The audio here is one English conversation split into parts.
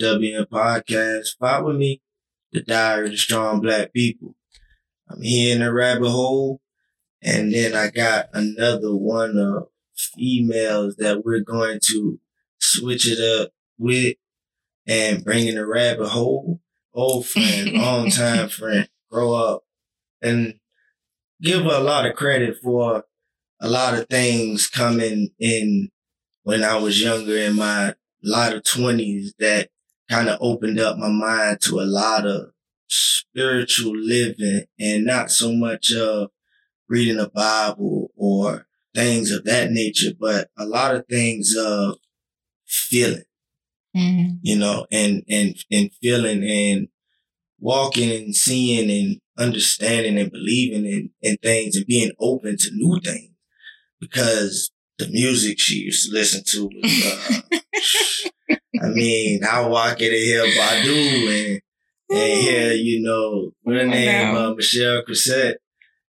JP on the FWN podcast. Follow me, the Diary of the Strong Black People. I'm here in the rabbit hole. And then I got another one of females that we're going to switch it up with and bring in the rabbit hole. Old friend, long time friend, grow up and give her a lot of credit for a lot of things coming in when I was younger in my latter twenties that kind of opened up my mind to a lot of spiritual living and not so much of reading the Bible or things of that nature, but a lot of things of feeling, mm-hmm. you know, and, and, and feeling and walking and seeing and understanding and believing in, in things and being open to new things because the music she used to listen to was, uh, I mean, I walk in here Badu and, and hear, you know, what her name, uh, Michelle Crusette.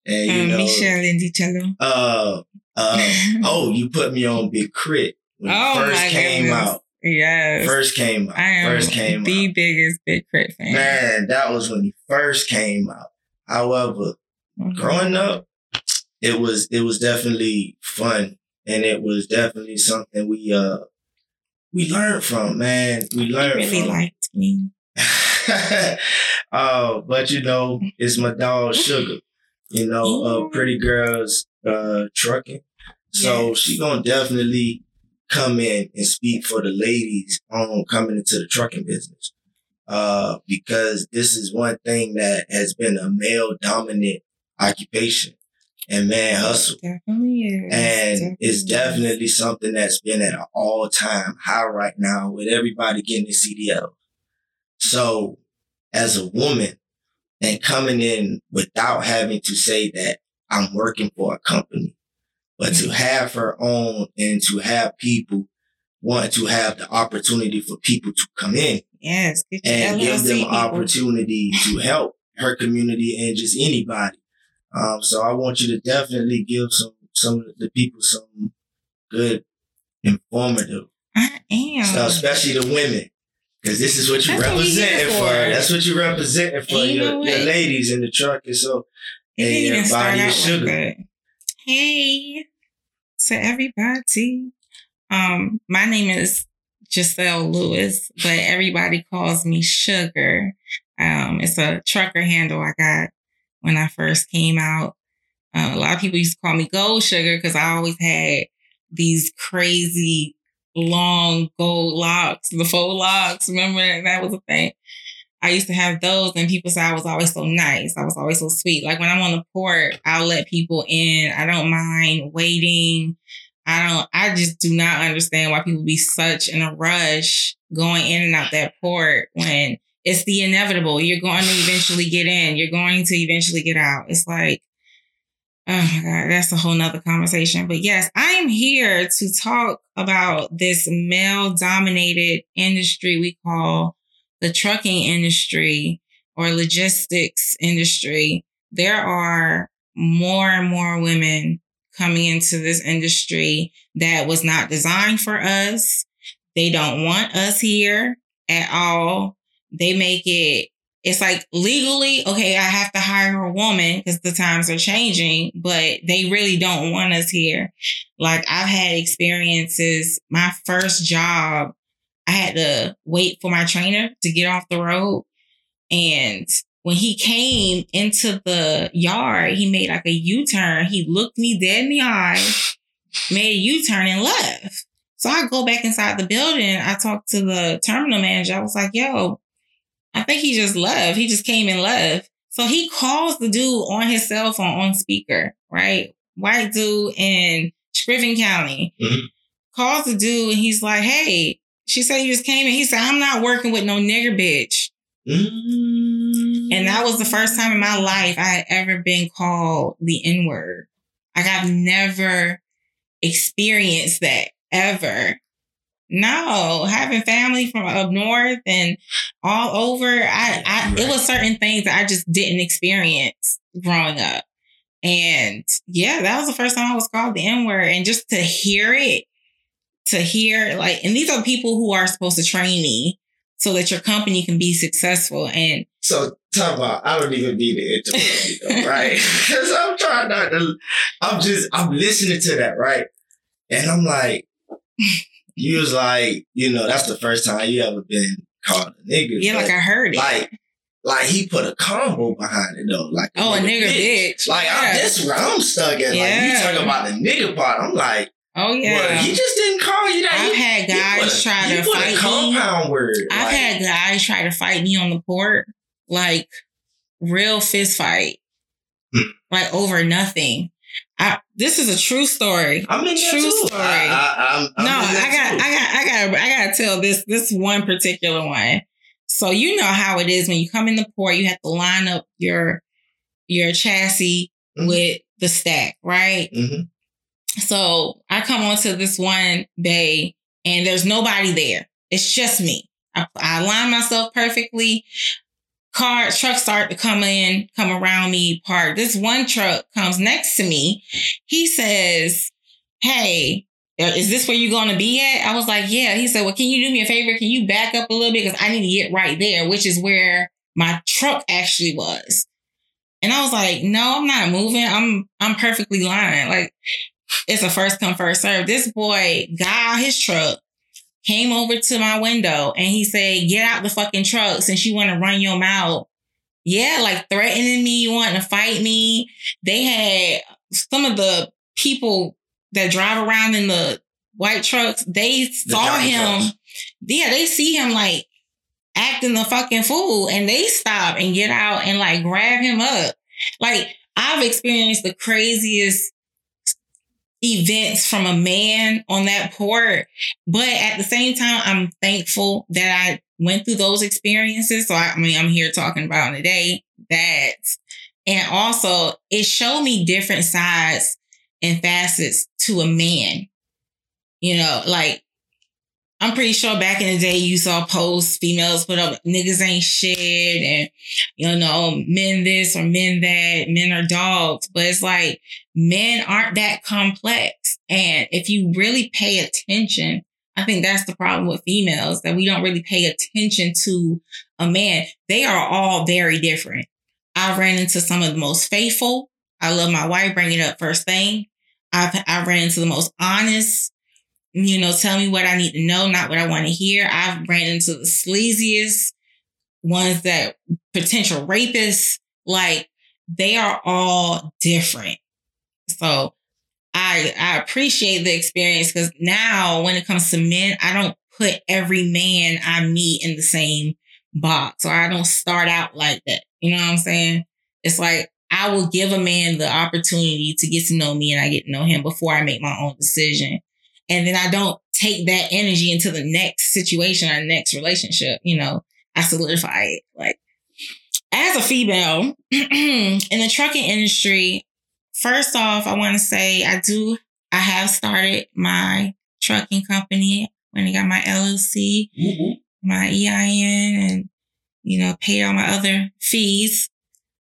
And, you um, know, Meshell Ndegeocello. Uh, uh, oh, you put me on Big K.R.I.T. when oh first came goodness. out. Yes. First came out. I am first came the out. biggest Big K.R.I.T. fan. Man, that was when he first came out. However, mm-hmm. growing up, it was it was definitely fun and it was definitely something we uh we learned from, man. We learned he really from. liked me. uh, but you know, it's my dog Sugar. You know, uh, pretty girls uh trucking. So yes. she gonna definitely come in and speak for the ladies on coming into the trucking business. Uh, because this is one thing that has been a male dominant occupation and man hustle. Is. And definitely it's definitely something that's been at an all time high right now with everybody getting the CDL. So as a woman and coming in without having to say that I'm working for a company, but to have her own and to have people want to have the opportunity for people to come in. Yes. And give them people. opportunity to help her community and just anybody. Um, so I want you to definitely give some some of the people some good informative I am. stuff, especially the women. Cause this is what you That's representing for. That's what you representing for your, your ladies in the truck. And so, hey, everybody, sugar. Hey, to everybody. Um, my name is Giselle Lewis, but everybody calls me Sugar. Um, it's a trucker handle I got when I first came out. Uh, a lot of people used to call me Gold Sugar because I always had these crazy long gold locks, the faux locks. Remember that was a thing. I used to have those, and people said I was always so nice. I was always so sweet. Like when I'm on the port, I'll let people in. I don't mind waiting. I don't. I just do not understand why people be such in a rush going in and out that port when it's the inevitable. You're going to eventually get in. You're going to eventually get out. It's like, oh my God, that's a whole nother conversation. But yes, I am here to talk about this male dominated industry we call the trucking industry or logistics industry. There are more and more women coming into this industry that was not designed for us. They don't want us here at all they make it it's like legally okay i have to hire a woman because the times are changing but they really don't want us here like i've had experiences my first job i had to wait for my trainer to get off the road and when he came into the yard he made like a u-turn he looked me dead in the eye made a u-turn and left so I go back inside the building. I talked to the terminal manager. I was like, yo, I think he just loved. He just came and left. So he calls the dude on his cell phone on speaker, right? White dude in Screven County. Mm-hmm. Calls the dude and he's like, hey, she said you just came in. He said, I'm not working with no nigger bitch. Mm-hmm. And that was the first time in my life I had ever been called the N word. Like I've never experienced that ever. No, having family from up north and all over, I, I right. it was certain things that I just didn't experience growing up. And yeah, that was the first time I was called the N word. And just to hear it, to hear like, and these are people who are supposed to train me so that your company can be successful. And so talk about I don't even be there, right? Because I'm trying not to. I'm just I'm listening to that, right? And I'm like, you was like, you know, that's the first time you ever been called a nigga. Yeah, like I heard it. Like, like he put a combo behind it though. Like, oh, a nigga, bitch. bitch. Like, yeah. I, that's where I'm stuck at. Yeah. Like, you talking about the nigga part. I'm like, Oh yeah, well, he just didn't call you that. I've he, had guys try to fight compound me. word. I've like, had guys try to fight me on the court, like real fist fight, hmm. like over nothing. I, this is a true story. I'm in true story. I, I, no, I got, too. I got, I got, I got to tell this this one particular one. So you know how it is when you come in the port, you have to line up your your chassis mm-hmm. with the stack, right? Mm-hmm. So I come onto this one bay and there's nobody there. It's just me. I, I line myself perfectly. Car trucks start to come in, come around me, park. This one truck comes next to me. He says, Hey, uh, is this where you're going to be at? I was like, yeah. He said, well, can you do me a favor? Can you back up a little bit? Because I need to get right there, which is where my truck actually was. And I was like, no, I'm not moving. I'm, I'm perfectly lying. Like it's a first come, first serve. This boy got out his truck, came over to my window, and he said, Get out the fucking truck since you want to run your mouth. Yeah, like threatening me, wanting to fight me. They had some of the people that drive around in the white trucks, they saw him. Trucks. Yeah, they see him like acting the fucking fool and they stop and get out and like grab him up. Like I've experienced the craziest events from a man on that port. But at the same time, I'm thankful that I went through those experiences. So I, I mean, I'm here talking about today that. And also it showed me different sides and facets to a man. You know, like I'm pretty sure back in the day you saw posts, females put up niggas ain't shit and you know, men this or men that, men are dogs. But it's like men aren't that complex. And if you really pay attention, I think that's the problem with females that we don't really pay attention to a man. They are all very different. I ran into some of the most faithful. I love my wife, bring it up first thing. I've I ran into the most honest, you know, tell me what I need to know, not what I want to hear. I've ran into the sleaziest ones that potential rapists, like they are all different. So I I appreciate the experience because now when it comes to men, I don't put every man I meet in the same box or I don't start out like that. You know what I'm saying? It's like I will give a man the opportunity to get to know me and I get to know him before I make my own decision. And then I don't take that energy into the next situation or next relationship. You know, I solidify it. Like, as a female in the trucking industry, first off, I want to say I do, I have started my trucking company when I got my LLC, mm-hmm. my EIN, and, you know, paid all my other fees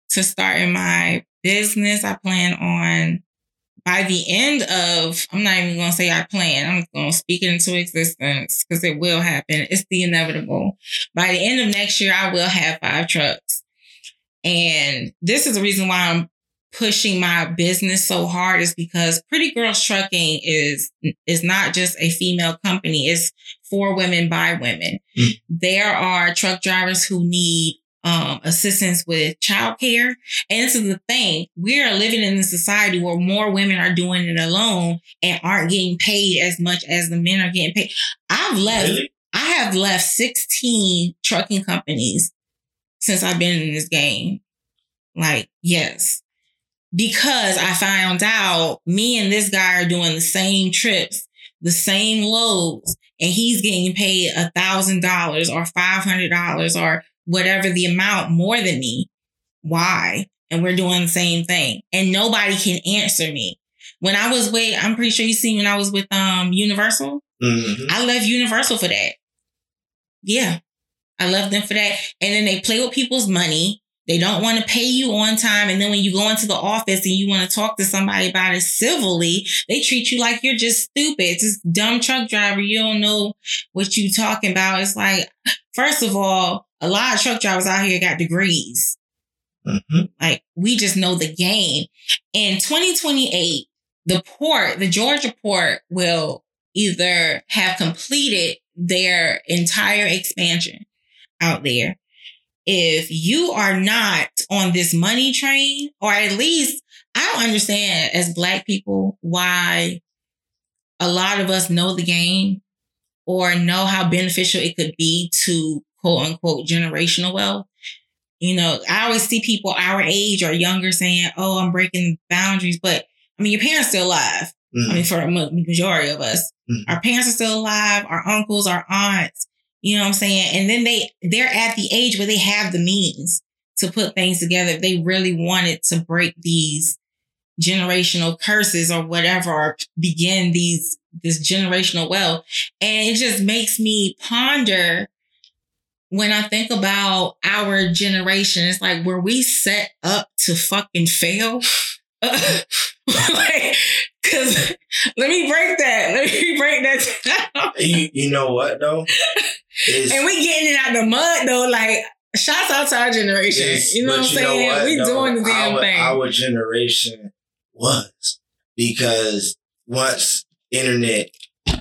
to start in my business. I plan on by the end of, I'm not even going to say I plan, I'm going to speak it into existence because it will happen. It's the inevitable. By the end of next year, I will have five trucks. And this is the reason why I'm pushing my business so hard is because Pretty Girls Trucking is is not just a female company. It's for women by women. Mm. There are truck drivers who need um, assistance with childcare. And this is the thing. We are living in a society where more women are doing it alone and aren't getting paid as much as the men are getting paid. I've left, really? I have left 16 trucking companies since I've been in this game. Like, yes. Because I found out me and this guy are doing the same trips, the same loads, and he's getting paid a thousand dollars or five hundred dollars or whatever the amount more than me. Why? And we're doing the same thing. And nobody can answer me. When I was with, I'm pretty sure you seen when I was with um Universal. Mm-hmm. I love Universal for that. Yeah. I love them for that. And then they play with people's money. They don't want to pay you on time. And then when you go into the office and you want to talk to somebody about it civilly, they treat you like you're just stupid. It's this dumb truck driver. You don't know what you talking about. It's like, first of all, a lot of truck drivers out here got degrees. Mm-hmm. Like we just know the game. In 2028, the port, the Georgia port will either have completed their entire expansion out there if you are not on this money train, or at least I don't understand as black people why a lot of us know the game or know how beneficial it could be to quote unquote generational wealth. You know, I always see people our age or younger saying, Oh, I'm breaking boundaries. But I mean, your parents still alive. Mm-hmm. I mean, for a majority of us, mm-hmm. our parents are still alive, our uncles, our aunts, you know what I'm saying? And then they they're at the age where they have the means to put things together. If they really wanted to break these generational curses or whatever, or begin these this generational wealth. And it just makes me ponder when I think about our generation, it's like, were we set up to fucking fail? like, cause let me break that. Let me break that down. You, you know what though? and we getting it out the mud though. Like, shouts out to our generation. You know what I'm saying? What, we though? doing the damn our, thing. Our generation was because once internet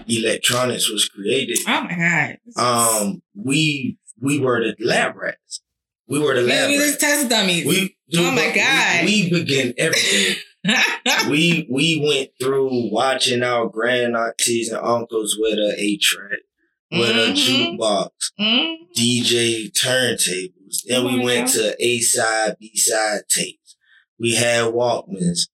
electronics was created. Oh my god. Um, we we were the lab rats. We were the lab we rats. test dummies. We, oh my god. We, we began everything. we we went through watching our grand aunties and uncles with a eight track with mm-hmm. a jukebox, mm-hmm. DJ turntables. Then we went to A side, B side tapes. We had Walkmans.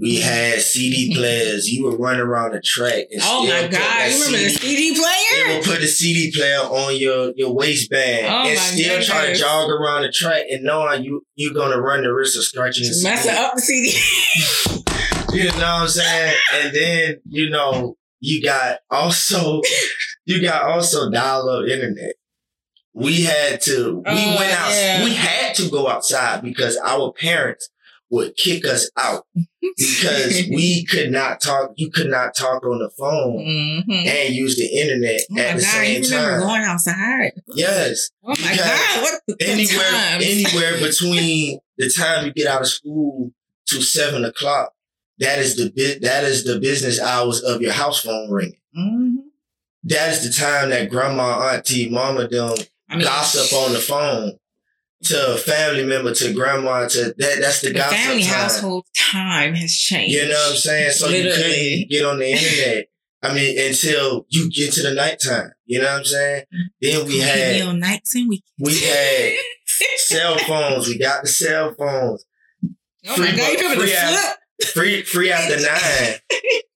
We had CD players. You would run around the track and Oh my god! You remember CD, the CD player? They would put the CD player on your, your waistband oh and still goodness. try to jog around the track and knowing you you're gonna run the risk of scratching the messing up the CD. you know what I'm saying? And then you know you got also you got also dial up internet. We had to, we oh, went out, yeah. we had to go outside because our parents would kick us out because we could not talk. You could not talk on the phone mm-hmm. and use the internet oh at the God, same you time. Going outside. Yes. Oh my God! What anywhere, anywhere between the time you get out of school to seven o'clock, that is the that is the business hours of your house phone ringing. Mm-hmm that is the time that grandma, auntie, mama them I mean, gossip on the phone to a family member, to grandma, to that. That's the, the gossip family time. household time has changed. You know what I'm saying? So Literally. you couldn't get on the internet. I mean, until you get to the nighttime. You know what I'm saying? Then we had on nights and weekends. We had cell phones. We got the cell phones. Oh free, my god! You remember the flip? Free free after nine.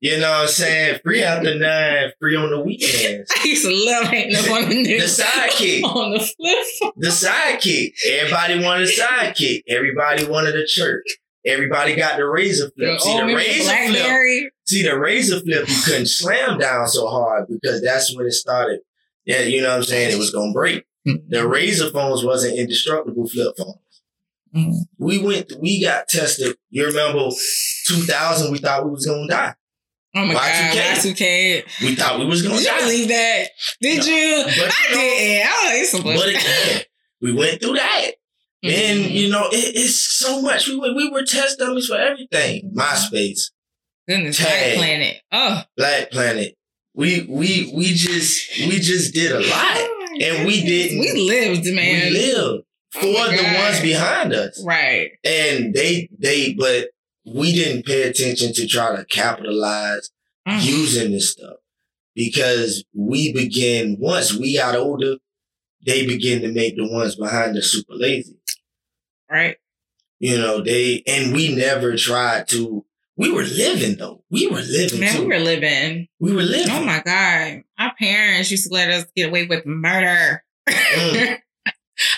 You know what I'm saying? Free after nine, free on the weekends. I used to love hanging up on the, the sidekick. On the flip. The sidekick. Everybody wanted a sidekick. Everybody wanted a church. Everybody got the Razr flip. See the Razr flip. See the Razr flip. You couldn't slam down so hard because that's when it started. Yeah, you know what I'm saying. It was gonna break. Mm-hmm. The Razr phones wasn't indestructible flip phones. Mm-hmm. We went, we got tested. You remember 2000, we thought we was going to die. Oh my Y2K. god, Y2K. We thought we was going to die. Did you believe that? Did no. you? But, I you know, didn't. I was like, but again, we went through that. Mm-hmm. And, you know, it, it's so much. We were, we were test dummies for everything. MySpace. Goodness, Tag, Black Planet. Oh. Black Planet. We, we, we just, we just did a lot. Oh and we didn't. We lived, man. We lived for oh the ones behind us. Right. And they they but we didn't pay attention to try to capitalize mm. using this stuff because we begin once we got older, they begin to make the ones behind us super lazy. Right. You know, they and we never tried to we were living though. We were living. Man, too. we were living. We were living. Oh my God. Our parents used to let us get away with murder. Mm.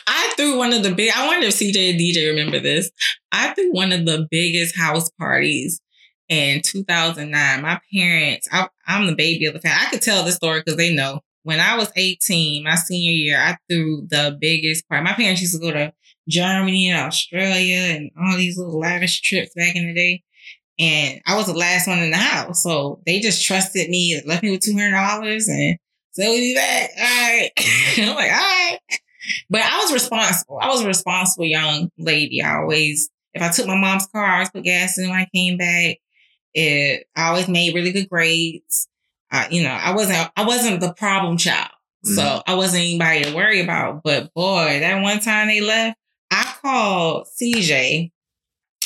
I threw one of the big, I wonder if CJ and DJ remember this. I threw one of the biggest house parties in 2009. My parents, I, am the baby of the family. I could tell this story because they know. when I was 18, my senior year, I threw the biggest party. My parents used to go to Germany and Australia and all these little lavish trips back in the day. And I was the last one in the house. So they just trusted me, left me with $200 and so we'll be back. All right. I'm like, all right. But I was responsible. I was a responsible young lady. I always, if I took my mom's car, I always put gas in when I came back. It, I always made really good grades. I, you know, I wasn't, I wasn't the problem child. So mm-hmm. I wasn't anybody to worry about. But boy, that one time they left, I called CJ,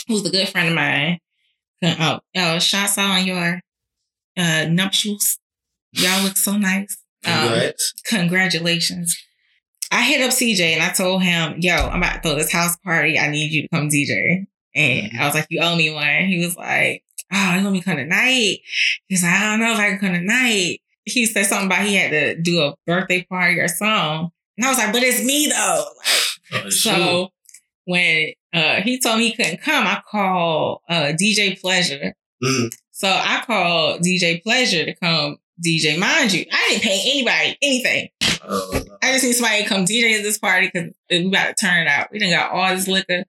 who's a good friend of mine. Oh, oh shots out on your uh, nuptials. Y'all look so nice. Um, congratulations. I hit up CJ and I told him, yo, I'm about to throw this house party. I need you to come DJ. And mm-hmm. I was like, you owe me one. He was like, oh, you want me to come tonight? He's like, I don't know if I can come tonight. He said something about he had to do a birthday party or something. And I was like, but it's me though. oh, so when uh, he told me he couldn't come, I called uh, DJ Pleasure. Mm. So I called DJ Pleasure to come DJ. Mind you, I didn't pay anybody anything. Oh, I just need somebody to come DJ this party because we about to turn it out. We didn't got all this liquor.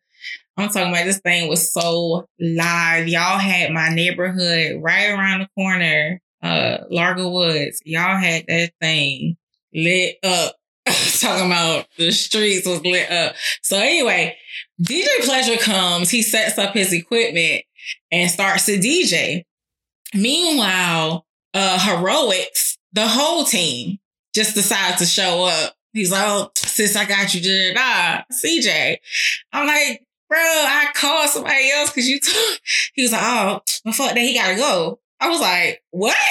I'm talking about this thing was so live. Y'all had my neighborhood right around the corner, uh, Largo Woods. Y'all had that thing lit up. talking about the streets was lit up. So anyway, DJ Pleasure comes, he sets up his equipment and starts to DJ. Meanwhile, uh, heroics, the whole team just decides to show up. He's like, oh, sis, I got you, da, da, CJ. I'm like, bro, I called somebody else because you told. He was like, oh, well, fuck that, he gotta go. I was like, what?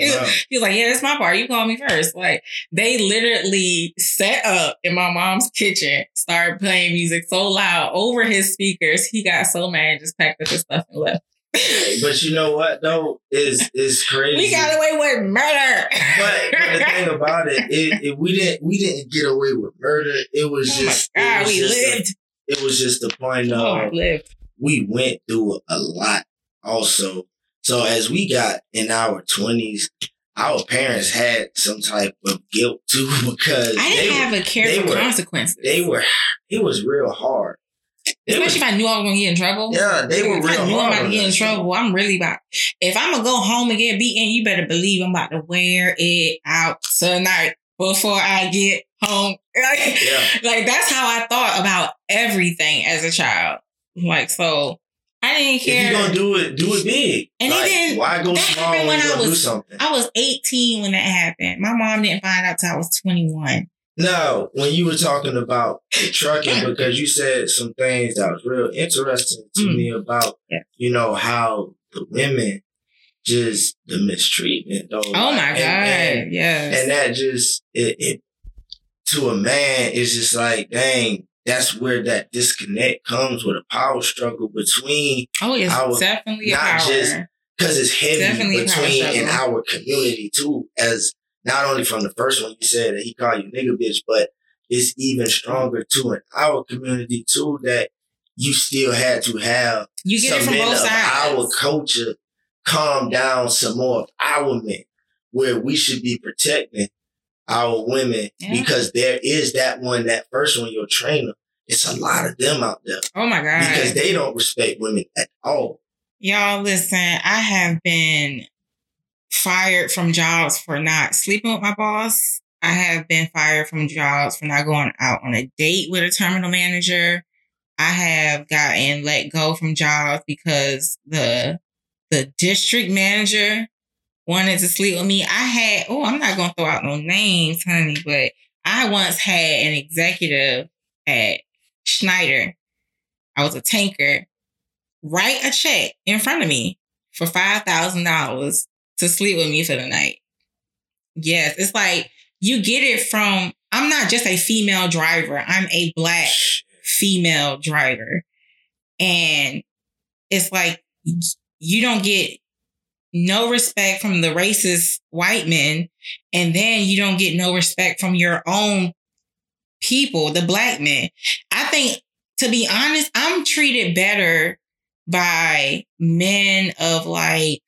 Wow. he was like, yeah, that's my part. You called me first. Like, they literally set up in my mom's kitchen, started playing music so loud over his speakers. He got so mad and just packed up his stuff and left but you know what though is is crazy. We got away with murder. But, but the thing about it, it, it, we didn't we didn't get away with murder. It was oh just God, was we just lived. A, it was just the point of oh, lived. we went through a lot also. So as we got in our twenties, our parents had some type of guilt too because I didn't have were, a care for were, consequences. They were it was real hard. Especially if I knew I was gonna get in trouble. Yeah, they were. If I knew I'm about to get in trouble, I'm really about. If I'm gonna go home and get beaten, you better believe I'm about to wear it out tonight before I get home. Like, yeah. like that's how I thought about everything as a child. Like so, I didn't care. If you're gonna do it, do it big. And like, didn't. Why go small when, when I was, do something? I was 18 when that happened. My mom didn't find out till I was 21. Now, when you were talking about trucking, because you said some things that was real interesting to mm. me about, yeah. you know, how the women just the mistreatment though. Oh like, my god, yeah. And that just it, it to a man is just like, dang, that's where that disconnect comes with a power struggle between. Oh, it's our, definitely not power. just because it's heavy definitely between in our community too, as not only from the first one you said that he called you nigga bitch, but it's even stronger too in our community too that you still had to have you get some men of sides. our culture calm down some more of our men where we should be protecting our women yeah. because there is that one, that first one, your trainer. It's a lot of them out there. Oh my God. Because they don't respect women at all. Y'all listen, I have been fired from jobs for not sleeping with my boss. I have been fired from jobs for not going out on a date with a terminal manager. I have gotten let go from jobs because the the district manager wanted to sleep with me. I had oh, I'm not gonna throw out no names, honey, but I once had an executive at Schneider. I was a tanker. Write a check in front of me for five thousand dollars to sleep with me for the night. Yes, it's like you get it from, I'm not just a female driver, I'm a black female driver. And it's like you don't get no respect from the racist white men, and then you don't get no respect from your own people, the black men. I think, to be honest, I'm treated better by men of like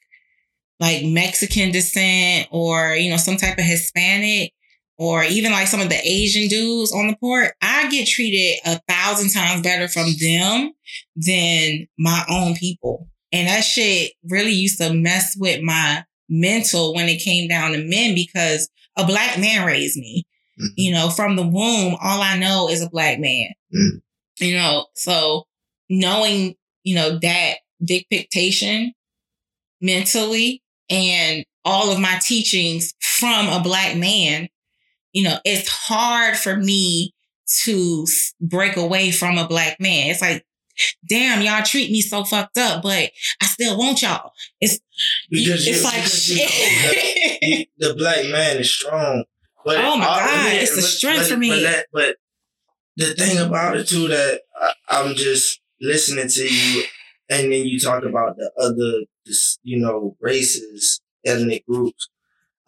like Mexican descent or, you know, some type of Hispanic or even like some of the Asian dudes on the port, I get treated a thousand times better from them than my own people. And that shit really used to mess with my mental when it came down to men because a black man raised me. Mm-hmm. You know, from the womb, all I know is a black man. Mm-hmm. You know, so knowing, you know, that dictation mentally and all of my teachings from a black man, you know, it's hard for me to break away from a black man. It's like, damn, y'all treat me so fucked up, but I still want y'all. It's because it's like you know, the black man is strong. But oh my god, it's the strength but, for me. But, that, but, the thing about it too that I, I'm just listening to you, and then you talk about the other, you know, races, ethnic groups.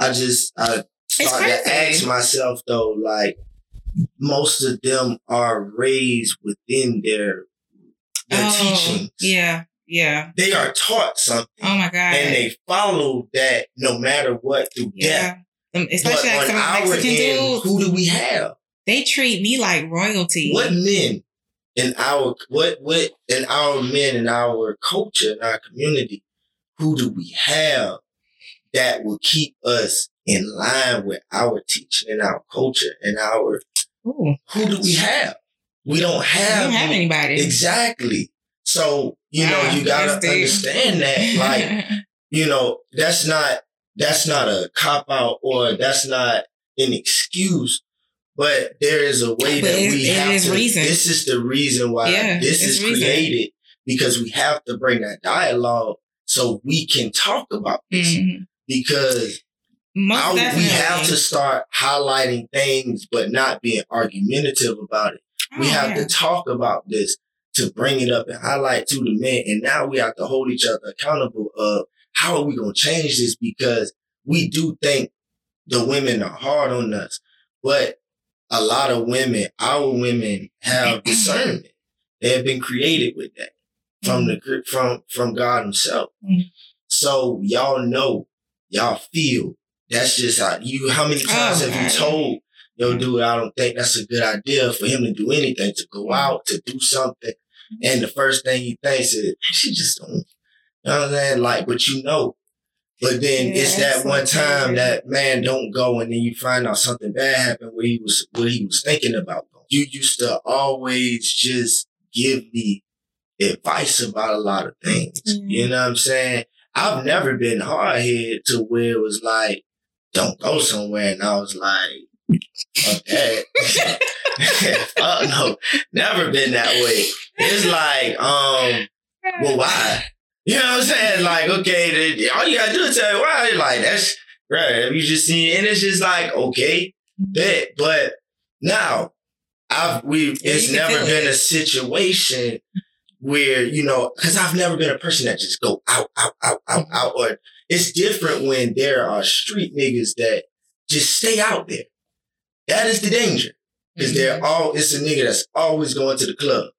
I just I start to ask myself though, like most of them are raised within their their oh, teachings. Yeah, yeah. They are taught something. Oh my god! And they follow that no matter what through yeah. death. Um, especially but like some our Mexican end, dudes. Who do we have? They treat me like royalty. What men in our what what in our men in our culture in our community? Who do we have that will keep us in line with our teaching and our culture and our Ooh. who do we have? We don't have, we don't have anybody. Exactly. So, you know, you gotta understand that. Like, you know, that's not that's not a cop out or that's not an excuse. But there is a way but that we have to. Reason. This is the reason why yeah, this is reason. created because we have to bring that dialogue so we can talk about this. Mm-hmm. Because our, we have to start highlighting things, but not being argumentative about it. Oh, we have yeah. to talk about this to bring it up and highlight to the men. And now we have to hold each other accountable of how are we going to change this? Because we do think the women are hard on us, but a lot of women, our women have discernment. They have been created with that from the, mm-hmm. from, from God himself. Mm-hmm. So y'all know, y'all feel that's just how you, how many times oh, have you told yo, dude, I don't think that's a good idea for him to do anything, to go out, to do something. And the first thing he thinks is, she just don't, you know what I'm saying? Like, but you know. But then yeah, it's that one time that man don't go and then you find out something bad happened where he was, what he was thinking about. You used to always just give me advice about a lot of things. Mm-hmm. You know what I'm saying? I've never been hard headed to where it was like, don't go somewhere. And I was like, okay. oh no, never been that way. It's like, um, well, why? You know what I'm saying? Like, okay, all you gotta do is tell me why. Like, that's right. Have You just see, and it's just like, okay, bet. But now, I've we it's never been it. a situation where you know, because I've never been a person that just go out, out, out, out, out. Or it's different when there are street niggas that just stay out there. That is the danger. Because mm-hmm. they're all, it's a nigga that's always going to the club,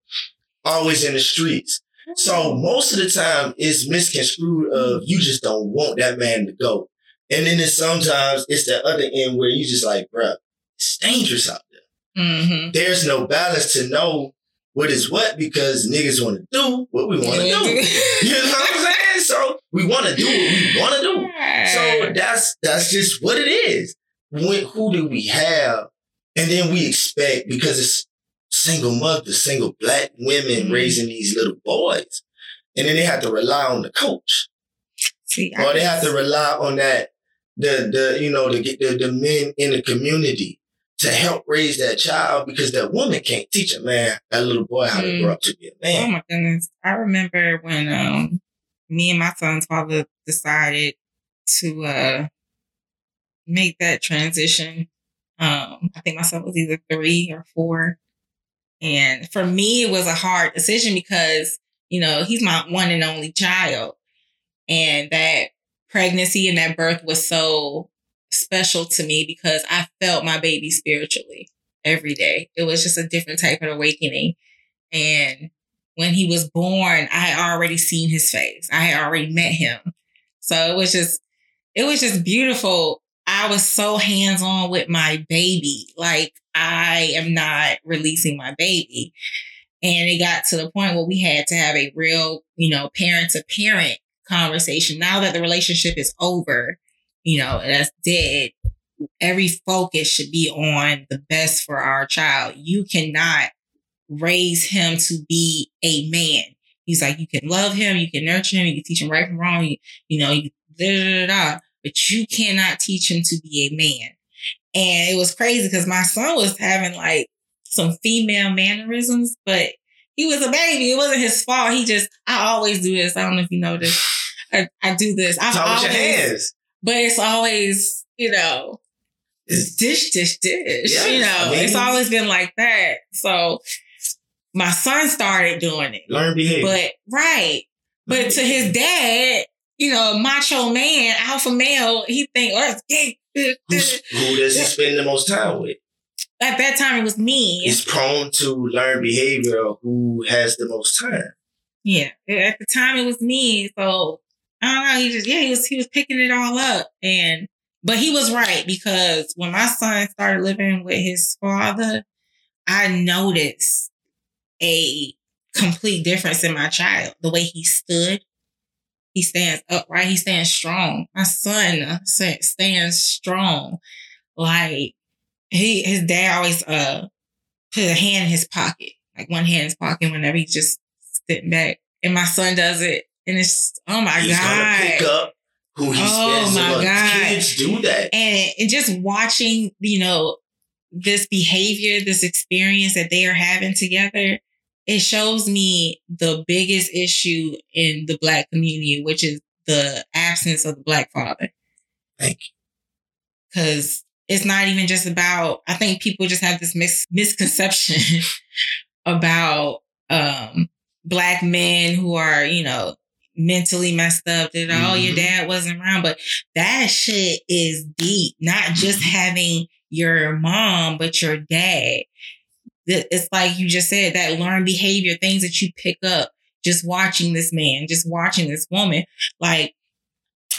always in the streets. So mm-hmm. most of the time it's misconstrued of you just don't want that man to go. And then it's sometimes it's the other end where you just like, bruh, it's dangerous out there. Mm-hmm. There's no balance to know what is what because niggas want to do what we want to do. you know what I'm saying? So we want to do what we want to do. So that's that's just what it is when, who do we have? And then we expect, because it's single mothers, single black women mm-hmm. raising these little boys. And then they have to rely on the coach. See, or they have to rely on that, the, the, you know, the, the, the men in the community to help raise that child because that woman can't teach a man, that little boy, how mm. to grow up to be a man. Oh my goodness. I remember when um, me and my son's father decided to uh, make that transition. Um, I think my son was either three or four. And for me, it was a hard decision because, you know, he's my one and only child. And that pregnancy and that birth was so special to me because I felt my baby spiritually every day. It was just a different type of awakening. And when he was born, I had already seen his face. I had already met him. So it was just it was just beautiful. I was so hands on with my baby. Like I am not releasing my baby. And it got to the point where we had to have a real, you know, parent to parent conversation. Now that the relationship is over, you know, that's dead. Every focus should be on the best for our child. You cannot raise him to be a man. He's like, you can love him, you can nurture him, you can teach him right from wrong, you, you know, you, da, da, da, da, but you cannot teach him to be a man. And it was crazy because my son was having like some female mannerisms, but he was a baby. It wasn't his fault. He just, I always do this. I don't know if you know this. I, I do this. I with your hands. But it's always, you know, it's dish, dish, dish. Yes, you know, I mean, it's always been like that. So my son started doing it. Learn behavior. But right. But Learn to his dad, you know, macho man, alpha male, he think, oh, it's gay. Who does he spend the most time with? At that time, it was me. He's prone to learn behavior who has the most time. Yeah. At the time, it was me. So I don't know. He just, yeah, he was, he was picking it all up. And, but he was right because when my son started living with his father, I noticed a complete difference in my child. The way he stood, he stands upright, he stands strong. My son stands strong. Like he, his dad always uh put a hand in his pocket, like one hand in his pocket whenever he's just sitting back. And my son does it, and it's oh my he's god, pick up who he oh spends my god, kids do that, and, and just watching, you know, this behavior, this experience that they are having together it shows me the biggest issue in the black community, which is the absence of the black father. Thank you. Cause it's not even just about, I think people just have this mis- misconception about, um, black men who are, you know, mentally messed up that, mm-hmm. oh, your mm-hmm. dad wasn't around. But that shit is deep. Not just having your mom, but your dad it's like you just said that learned behavior, things that you pick up just watching this man, just watching this woman. Like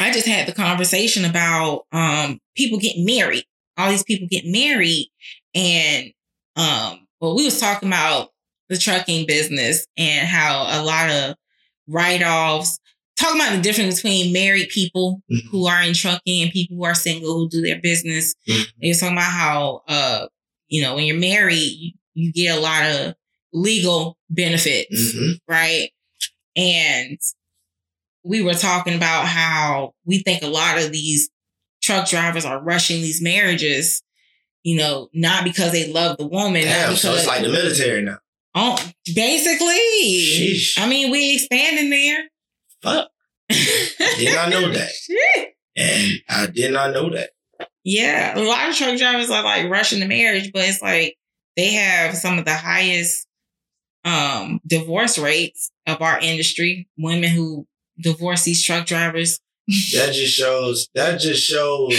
I just had the conversation about um people getting married. All these people get married and um well we was talking about the trucking business and how a lot of write-offs talking about the difference between married people mm-hmm. who are in trucking and people who are single who do their business. Mm-hmm. They talking about how uh you know when you're married you get a lot of legal benefits, mm-hmm. right? And we were talking about how we think a lot of these truck drivers are rushing these marriages, you know, not because they love the woman. Damn, because, so it's like the military now. Oh, basically. Sheesh. I mean, we expanding there. Fuck. I did not know that. Shit. And I did not know that. Yeah, a lot of truck drivers are like rushing the marriage, but it's like they have some of the highest um, divorce rates of our industry. Women who divorce these truck drivers. that just shows. That just shows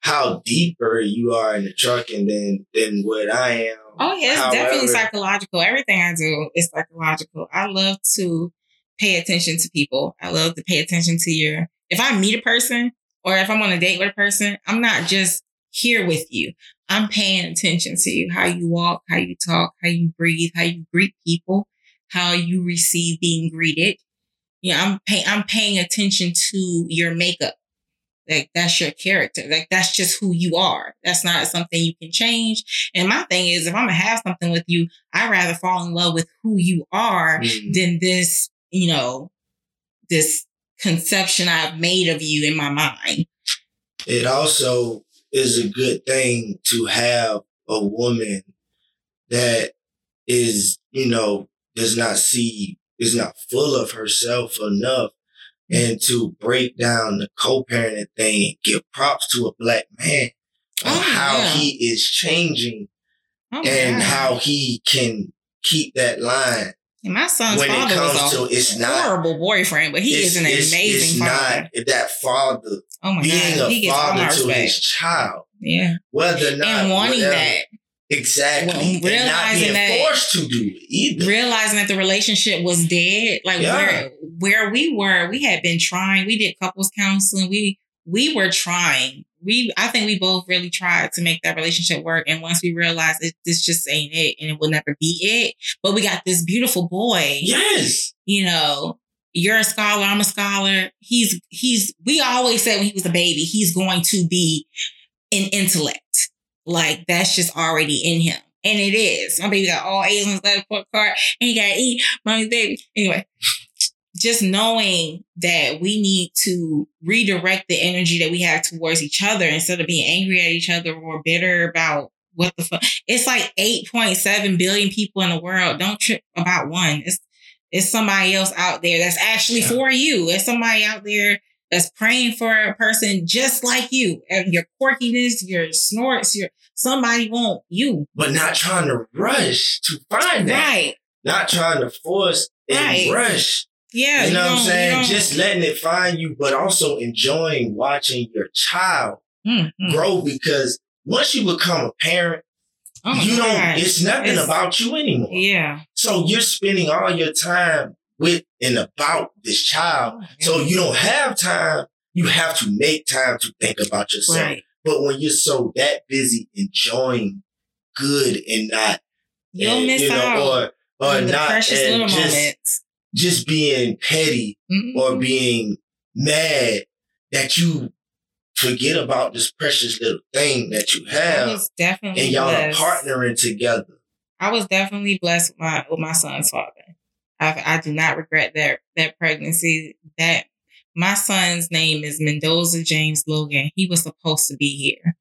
how deeper you are in the trucking than than what I am. Oh yeah, it's However, definitely psychological. Everything I do is psychological. I love to pay attention to people. I love to pay attention to your. If I meet a person or if I'm on a date with a person, I'm not just here with you. I'm paying attention to you, how you walk, how you talk, how you breathe, how you greet people, how you receive being greeted. You know, I'm paying, I'm paying attention to your makeup. Like that's your character. Like that's just who you are. That's not something you can change. And my thing is, if I'm gonna have something with you, I'd rather fall in love with who you are mm-hmm. than this, you know, this conception I've made of you in my mind. It also is a good thing to have a woman that is, you know, does not see, is not full of herself enough and to break down the co-parenting thing and give props to a black man on oh, how yeah. he is changing oh, and yeah. how he can keep that line and my son's when father was a to, it's horrible not, boyfriend, but he is an it's, amazing it's father. Not that father oh my being God. a father to his child. Yeah. Whether or not and wanting whatever. that. Exactly. Well, realizing and not being that, forced to do it either. Realizing that the relationship was dead. Like yeah. where where we were, we had been trying. We did couples counseling. We we were trying. We, I think we both really tried to make that relationship work. And once we realized it, this just ain't it and it will never be it. But we got this beautiful boy. Yes. You know, you're a scholar, I'm a scholar. He's, he's, we always said when he was a baby, he's going to be an intellect. Like that's just already in him. And it is. My baby got all A's on his left card and he got E, mommy baby. Anyway, just knowing that we need to redirect the energy that we have towards each other instead of being angry at each other or bitter about what the fuck. It's like 8.7 billion people in the world. Don't trip about one. It's it's somebody else out there that's actually for you. It's somebody out there that's praying for a person just like you. And your quirkiness, your snorts, your somebody want you. But not trying to rush to find that. Right. Not trying to force and right. rush yeah. You know what I'm saying? Just letting it find you, but also enjoying watching your child mm-hmm. grow because once you become a parent, oh you don't, gosh. it's nothing it's, about you anymore. Yeah. So you're spending all your time with and about this child. Oh, so you don't have time. You have to make time to think about yourself. Right. But when you're so that busy enjoying good and not, you'll and, miss you know, out or, or not, little just, moments just being petty mm-hmm. or being mad that you forget about this precious little thing that you have. definitely and y'all blessed. are partnering together. I was definitely blessed with my with my son's father. I, I do not regret that that pregnancy. That my son's name is Mendoza James Logan. He was supposed to be here.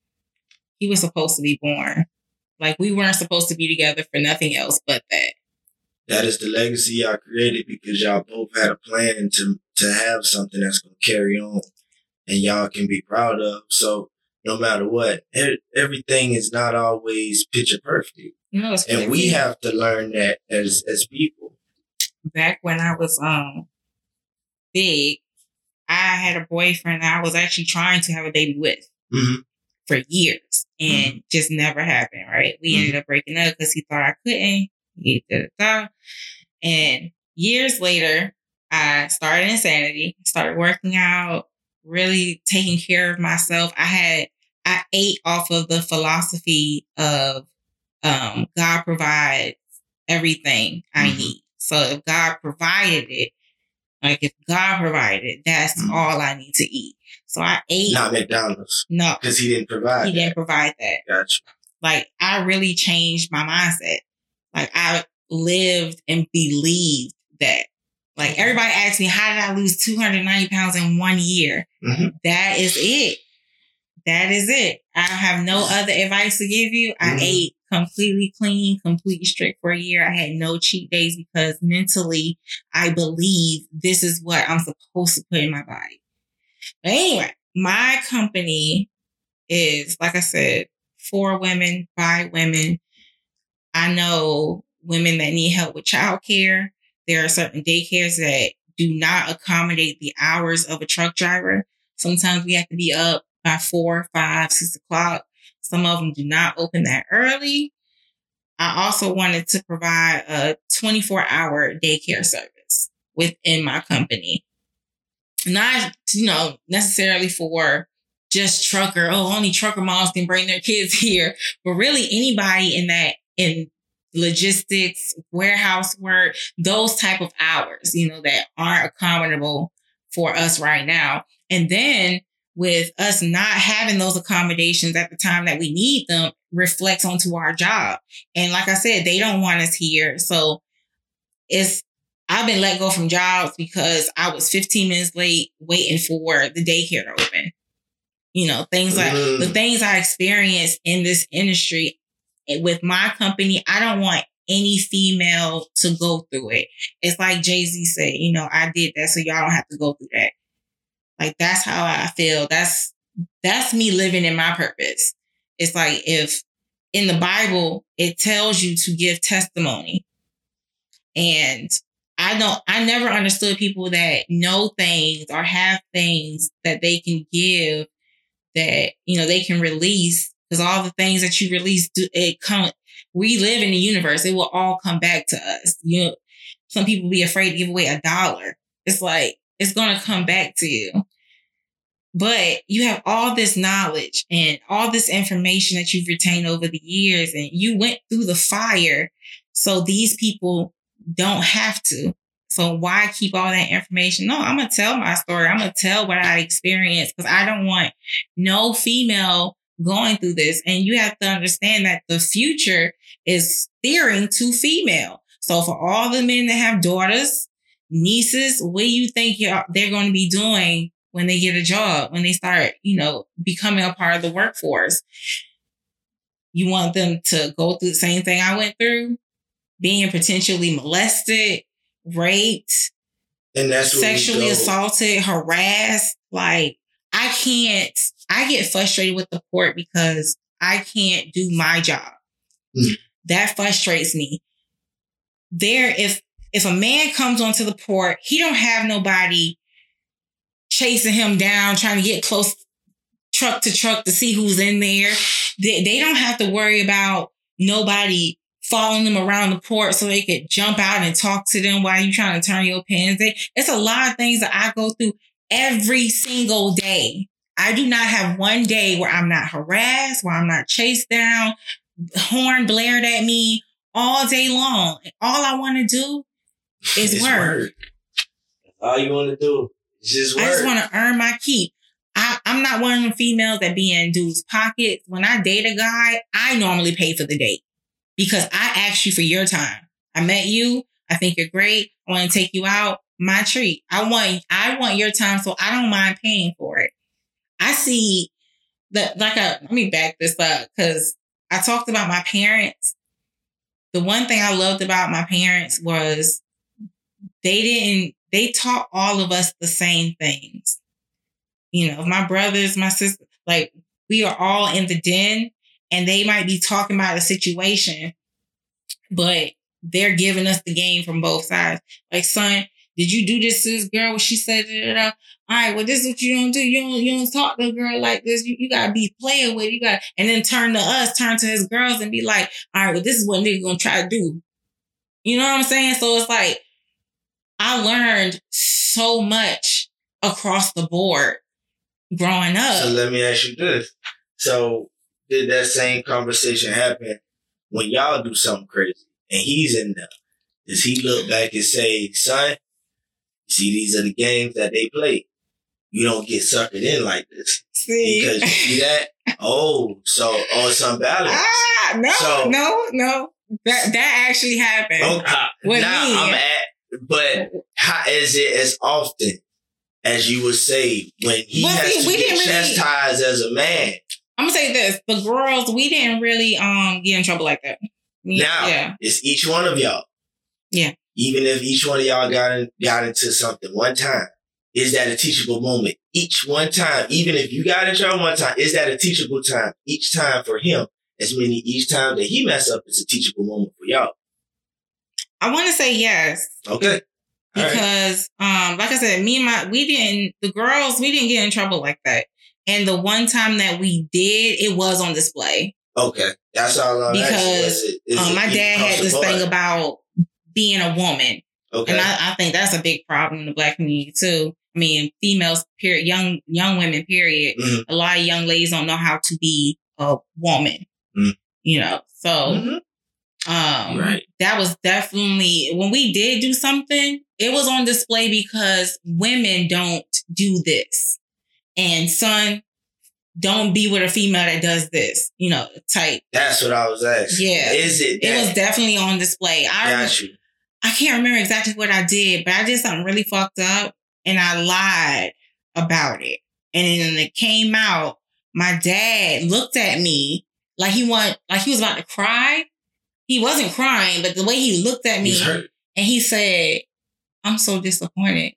He was supposed to be born. Like we weren't supposed to be together for nothing else but that that is the legacy y'all created because y'all both had a plan to to have something that's gonna carry on and y'all can be proud of. So no matter what, everything is not always picture perfect. No, and we have to learn that as as people. Back when I was um big, I had a boyfriend I was actually trying to have a baby with mm-hmm. for years and mm-hmm. just never happened. Right? We mm-hmm. ended up breaking up because he thought I couldn't. And years later, I started insanity, started working out, really taking care of myself. I had, I ate off of the philosophy of um, God provides everything I mm-hmm. need. So if God provided it, like if God provided it, that's mm-hmm. all I need to eat. So I ate. Not McDonald's. No. Because he didn't provide He that. didn't provide that. Gotcha. Like I really changed my mindset. Like I lived and believed that. Like mm-hmm. everybody asked me, how did I lose 290 pounds in one year? Mm-hmm. That is it. That is it. I have no other advice to give you. I mm-hmm. ate completely clean, completely strict for a year. I had no cheat days because mentally I believe this is what I'm supposed to put in my body. But anyway, my company is, like I said, for women, by women. I know women that need help with childcare. There are certain daycares that do not accommodate the hours of a truck driver. Sometimes we have to be up by four, five, six o'clock. Some of them do not open that early. I also wanted to provide a 24 hour daycare service within my company. Not, you know, necessarily for just trucker, oh, only trucker moms can bring their kids here, but really anybody in that, in logistics, warehouse work, those type of hours, you know, that aren't accommodable for us right now. And then with us not having those accommodations at the time that we need them reflects onto our job. And like I said, they don't want us here. So it's, I've been let go from jobs because I was 15 minutes late waiting for the daycare to open. You know, things like mm. the things I experienced in this industry, with my company, I don't want any female to go through it. It's like Jay Z said, you know, I did that, so y'all don't have to go through that. Like that's how I feel. That's that's me living in my purpose. It's like if in the Bible it tells you to give testimony, and I don't, I never understood people that know things or have things that they can give that you know they can release because all the things that you release, do it come. We live in the universe; it will all come back to us. You know, some people be afraid to give away a dollar. It's like it's gonna come back to you. But you have all this knowledge and all this information that you've retained over the years, and you went through the fire. So these people don't have to. So why keep all that information? No, I'm gonna tell my story. I'm gonna tell what I experienced because I don't want no female going through this. And you have to understand that the future is steering to female. So for all the men that have daughters, nieces, what do you think they're going to be doing when they get a job, when they start, you know, becoming a part of the workforce? You want them to go through the same thing I went through, being potentially molested, raped, and that's sexually assaulted, harassed. Like I can't, I get frustrated with the court because I can't do my job. Mm. That frustrates me. There, if if a man comes onto the port, he don't have nobody chasing him down, trying to get close truck to truck to see who's in there. They, they don't have to worry about nobody following them around the port so they could jump out and talk to them while you're trying to turn your pins. It's a lot of things that I go through every single day. I do not have one day where I'm not harassed, where I'm not chased down, horn blared at me all day long. All I want to do is it's work. work. All you want to do is just work. I just want to earn my keep. I, am not one of the females that be in dudes' pockets. When I date a guy, I normally pay for the date because I asked you for your time. I met you. I think you're great. I want to take you out my treat. I want I want your time, so I don't mind paying for it. I see that like a let me back this up because I talked about my parents. The one thing I loved about my parents was they didn't they taught all of us the same things. You know, my brothers, my sister, like we are all in the den and they might be talking about a situation, but they're giving us the game from both sides. Like, son, did you do this to this girl? What she said, da, da, da. all right, well, this is what you don't do. You don't, you don't talk to a girl like this. You, you gotta be playing with. It. You got, and then turn to us, turn to his girls, and be like, all right, well, this is what nigga gonna try to do. You know what I'm saying? So it's like I learned so much across the board growing up. So let me ask you this: So did that same conversation happen when y'all do something crazy and he's in there? Does he look back and say, "Son, See, these are the games that they play. You don't get suckered in like this. See? Because you see that? oh, so, oh, it's unbalanced. Ah, no, so, no, no. That, that actually happened. Okay. With now me. I'm at, but how is it as often as you would say when he well, has see, to get chastised really, as a man? I'm gonna say this: the girls, we didn't really um get in trouble like that. Now, yeah. it's each one of y'all. Yeah even if each one of y'all got in, got into something one time, is that a teachable moment? Each one time, even if you got in trouble one time, is that a teachable time? Each time for him, as many each time that he mess up is a teachable moment for y'all. I want to say yes. Okay. All because, right. um, like I said, me and my we didn't the girls we didn't get in trouble like that, and the one time that we did, it was on display. Okay, that's all. I'm because um, my dad had this thing about being a woman. Okay. And I, I, think that's a big problem in the black community too. I mean, females, period, young young women, period. Mm-hmm. A lot of young ladies don't know how to be a woman. Mm-hmm. You know, so mm-hmm. um, right. that was definitely when we did do something. It was on display because women don't do this, and son, don't be with a female that does this. You know, type. That's what I was asking. Yeah, is it? It was definitely on display. I got you. I can't remember exactly what I did, but I did something really fucked up and I lied about it. And then it came out, my dad looked at me like he want like he was about to cry. He wasn't crying, but the way he looked at me and he said, I'm so disappointed.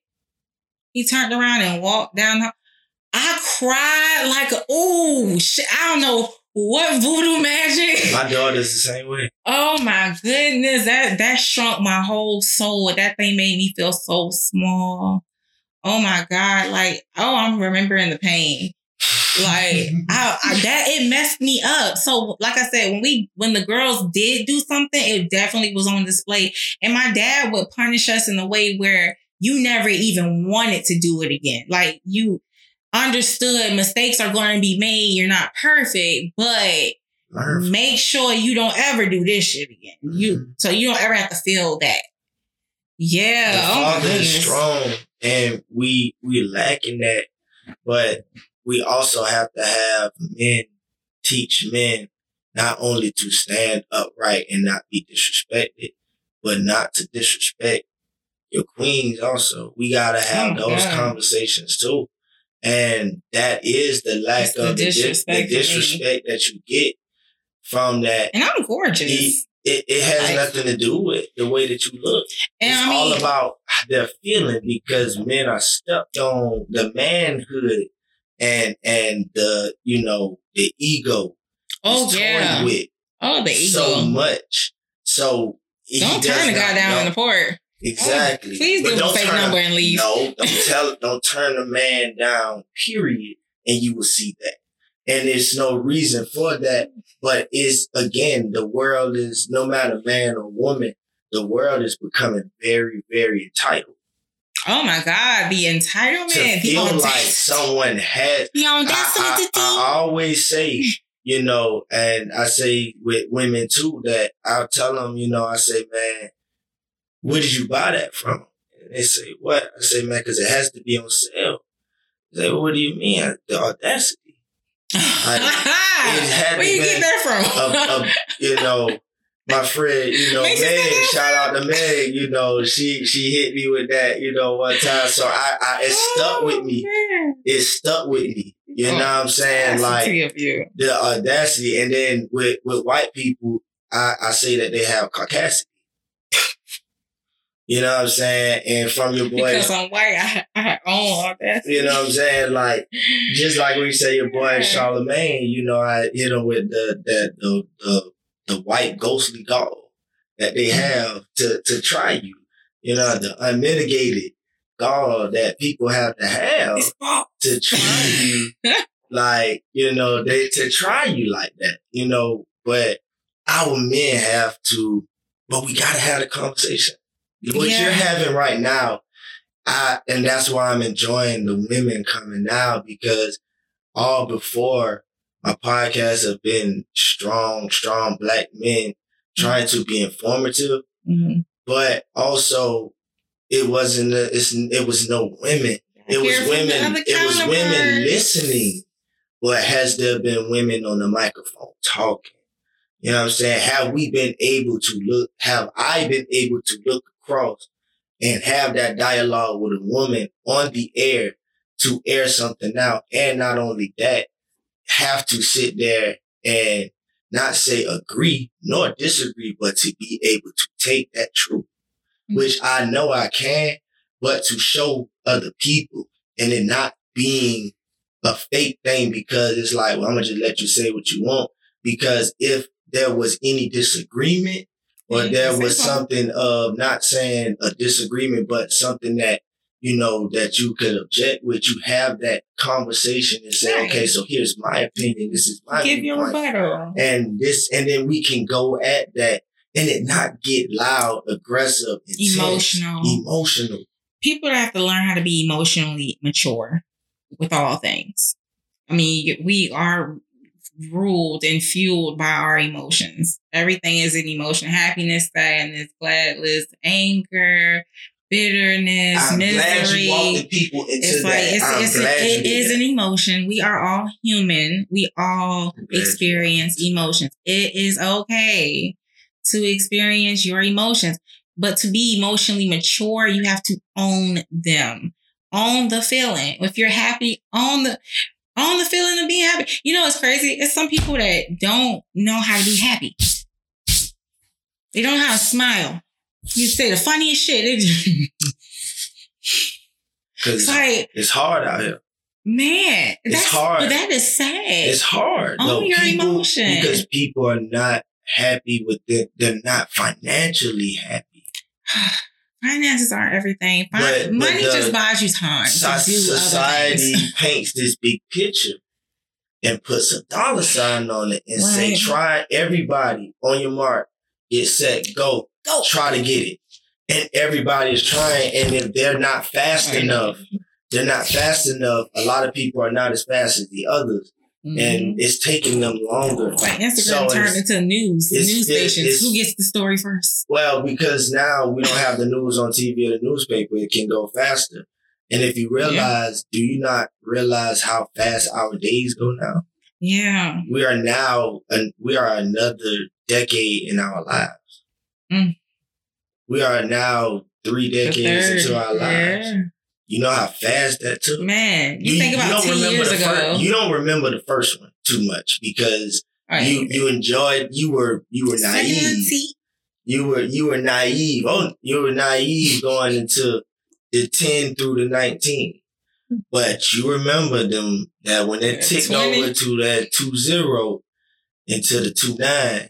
He turned around and walked down. I cried like, oh shit. I don't know what voodoo magic? My daughter's the same way. Oh my goodness. That that shrunk my whole soul. That thing made me feel so small. Oh my God. Like, oh, I'm remembering the pain. Like I, I, that it messed me up. So like I said, when we when the girls did do something, it definitely was on display. And my dad would punish us in a way where you never even wanted to do it again. Like you understood mistakes are going to be made. You're not perfect, but make sure you don't ever do this shit again. Mm-hmm. You so you don't ever have to feel that. Yeah, the oh father is strong, and we we lacking that, but we also have to have men teach men not only to stand upright and not be disrespected, but not to disrespect your queens also. We gotta have oh those God. conversations too. And that is the lack it's of the disrespect, the disrespect that you get from that. And I'm gorgeous. It, it, it has I, nothing to do with the way that you look. It's I mean, all about their feeling because men are stuck on the manhood and and the you know the ego. Oh yeah. With oh the ego so much. So don't turn the guy down in the port. Exactly. Please him a fake number and leave. No, don't tell don't turn a man down, period. And you will see that. And there's no reason for that. But it's again, the world is no matter man or woman, the world is becoming very, very entitled. Oh my God, the entitlement. To feel like someone has. I, I, I always say, you know, and I say with women too that I'll tell them, you know, I say, man, where did you buy that from? And they say, what? I say, man, because it has to be on sale. They say, well, what do you mean? The audacity. Like, Where you get that from? a, a, you know, my friend, you know, Meg, shout out to Meg, you know, she she hit me with that, you know, one time. So I, I it stuck oh, with me. Man. It stuck with me. You oh, know what I'm oh, saying? Like the audacity. And then with, with white people, I, I say that they have caucasity. You know what I'm saying? And from your boy. Because I'm white, I, I own all that. You know what I'm saying? Like, just like when you say your boy Charlamagne, you know, I hit him with the, the, the, the, the white ghostly gall that they mm-hmm. have to, to try you. You know, the unmitigated gall that people have to have to try you. like, you know, they, to try you like that, you know, but our men have to, but we gotta have a conversation what yeah. you're having right now, I, and that's why I'm enjoying the women coming now because all before my podcasts have been strong, strong black men trying to be informative, mm-hmm. but also it wasn't, a, it was no women. It was women, it was women listening. But has there been women on the microphone talking? You know what I'm saying? Have we been able to look, have I been able to look across and have that dialogue with a woman on the air to air something out. And not only that, have to sit there and not say agree nor disagree, but to be able to take that truth, mm-hmm. which I know I can, but to show other people and it not being a fake thing because it's like, well, I'm gonna just let you say what you want. Because if there was any disagreement, or there was something of not saying a disagreement, but something that you know that you could object with. You have that conversation and say, right. okay, so here's my opinion. This is my give you a rebuttal, and this, and then we can go at that and it not get loud, aggressive, intense, emotional, emotional. People have to learn how to be emotionally mature with all things. I mean, we are ruled and fueled by our emotions. Everything is an emotion. Happiness, sadness, gladness, anger, bitterness, I'm misery. it's like it's, it's a, it is an emotion. We are all human. We all experience emotions. It is okay to experience your emotions, but to be emotionally mature, you have to own them. Own the feeling. If you're happy, own the on the feeling of being happy. You know, it's crazy. It's some people that don't know how to be happy. They don't know how to smile. You say the funniest shit. it's like it's hard out here. Man, it's hard. But That is sad. It's hard. Own no, your people, emotion. Because people are not happy with it. They're not financially happy. finances aren't everything. But Money just buys you time. society paints this big picture and puts a dollar sign on it and right. say, try everybody on your mark, get set, go, go, try to get it. And everybody is trying. And if they're not fast right. enough they're not fast enough. A lot of people are not as fast as the others. Mm-hmm. And it's taking them longer. Like Instagram so turned into news, news stations. Who gets the story first? Well, because now we don't have the news on TV or the newspaper, it can go faster. And if you realize, yeah. do you not realize how fast our days go now? Yeah. We are now, we are another decade in our lives. Mm. We are now three decades into our lives. Yeah. You know how fast that took? Man, you, you think about you 10 years ago. First, you don't remember the first one too much because right. you you enjoyed you were you were naive. You were you were naive. Oh, you were naive going into the 10 through the 19. But you remember them that when it ticked 20. over to that 2 0 into the 2 9,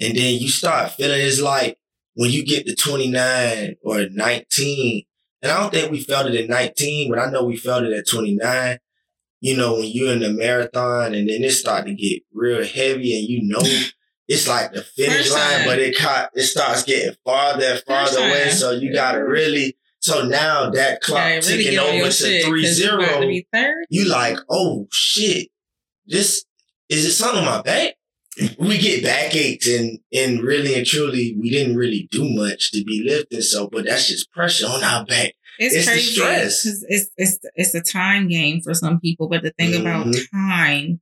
and then you start feeling it's like when you get to 29 or 19, and I don't think we felt it at 19, but I know we felt it at 29. You know, when you're in the marathon and then it start to get real heavy and you know it's like the finish First line, time. but it caught, it starts getting farther and farther away. So you gotta really so now that clock yeah, really ticking over to three zero, you like, oh shit, this is it something on my back? We get backaches and and really and truly we didn't really do much to be lifting. So, but that's just pressure on our back. It's, it's crazy. stress. It's, it's it's a time game for some people, but the thing mm-hmm. about time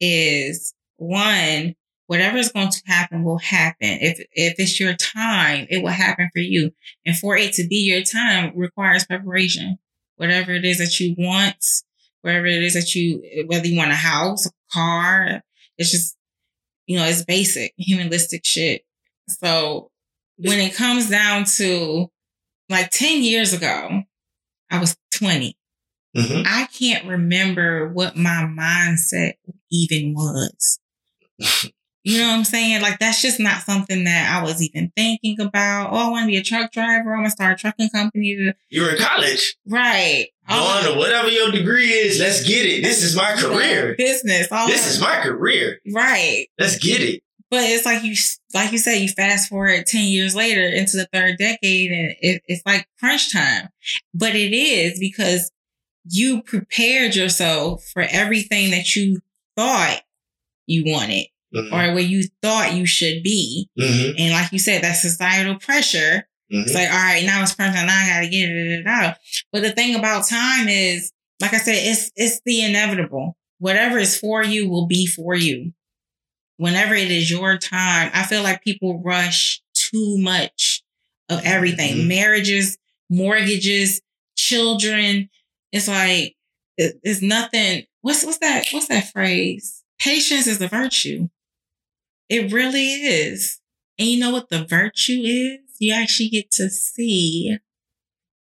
is one whatever is going to happen will happen. If if it's your time, it will happen for you. And for it to be your time requires preparation. Whatever it is that you want, wherever it is that you, whether you want a house, a car, it's just, you know, it's basic humanistic shit. So when it comes down to like 10 years ago, I was 20. Mm-hmm. I can't remember what my mindset even was. You know what I'm saying? Like that's just not something that I was even thinking about. Oh, I want to be a truck driver. I'm gonna start a trucking company. You're in college, right? Going to oh. whatever your degree is. Let's get it. This is my career. Business. All this is my career. Right. Let's get it. But it's like you, like you said, you fast forward ten years later into the third decade, and it, it's like crunch time. But it is because you prepared yourself for everything that you thought you wanted mm-hmm. or where you thought you should be. Mm-hmm. And like you said, that societal pressure. Mm-hmm. It's like, all right, now it's personal. Now I got to get it out. But the thing about time is, like I said, it's it's the inevitable. Whatever is for you will be for you. Whenever it is your time, I feel like people rush too much of everything. Mm-hmm. Marriages, mortgages, children. It's like it's nothing. What's what's that? What's that phrase? Patience is a virtue. It really is. And you know what the virtue is? You actually get to see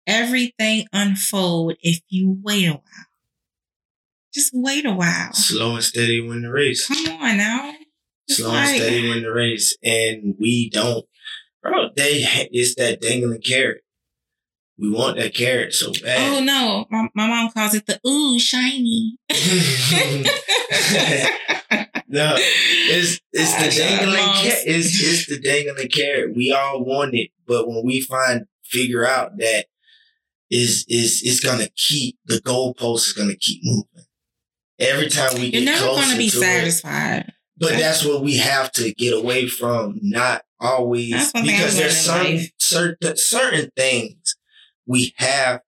everything unfold if you wait a while. Just wait a while. Slow and steady win the race. Come on now. It's Slow like, and steady win the race. And we don't, bro, they, it's that dangling carrot. We want that carrot so bad. Oh no, my, my mom calls it the ooh shiny. no, it's it's the dangling carrot. It's it's the dangling carrot. We all want it, but when we find figure out that is is it's gonna keep the goalpost is gonna keep moving. Every time we You're never gonna be satisfied. It, but that's what we have to get away from. Not always because there's some certain certain things we have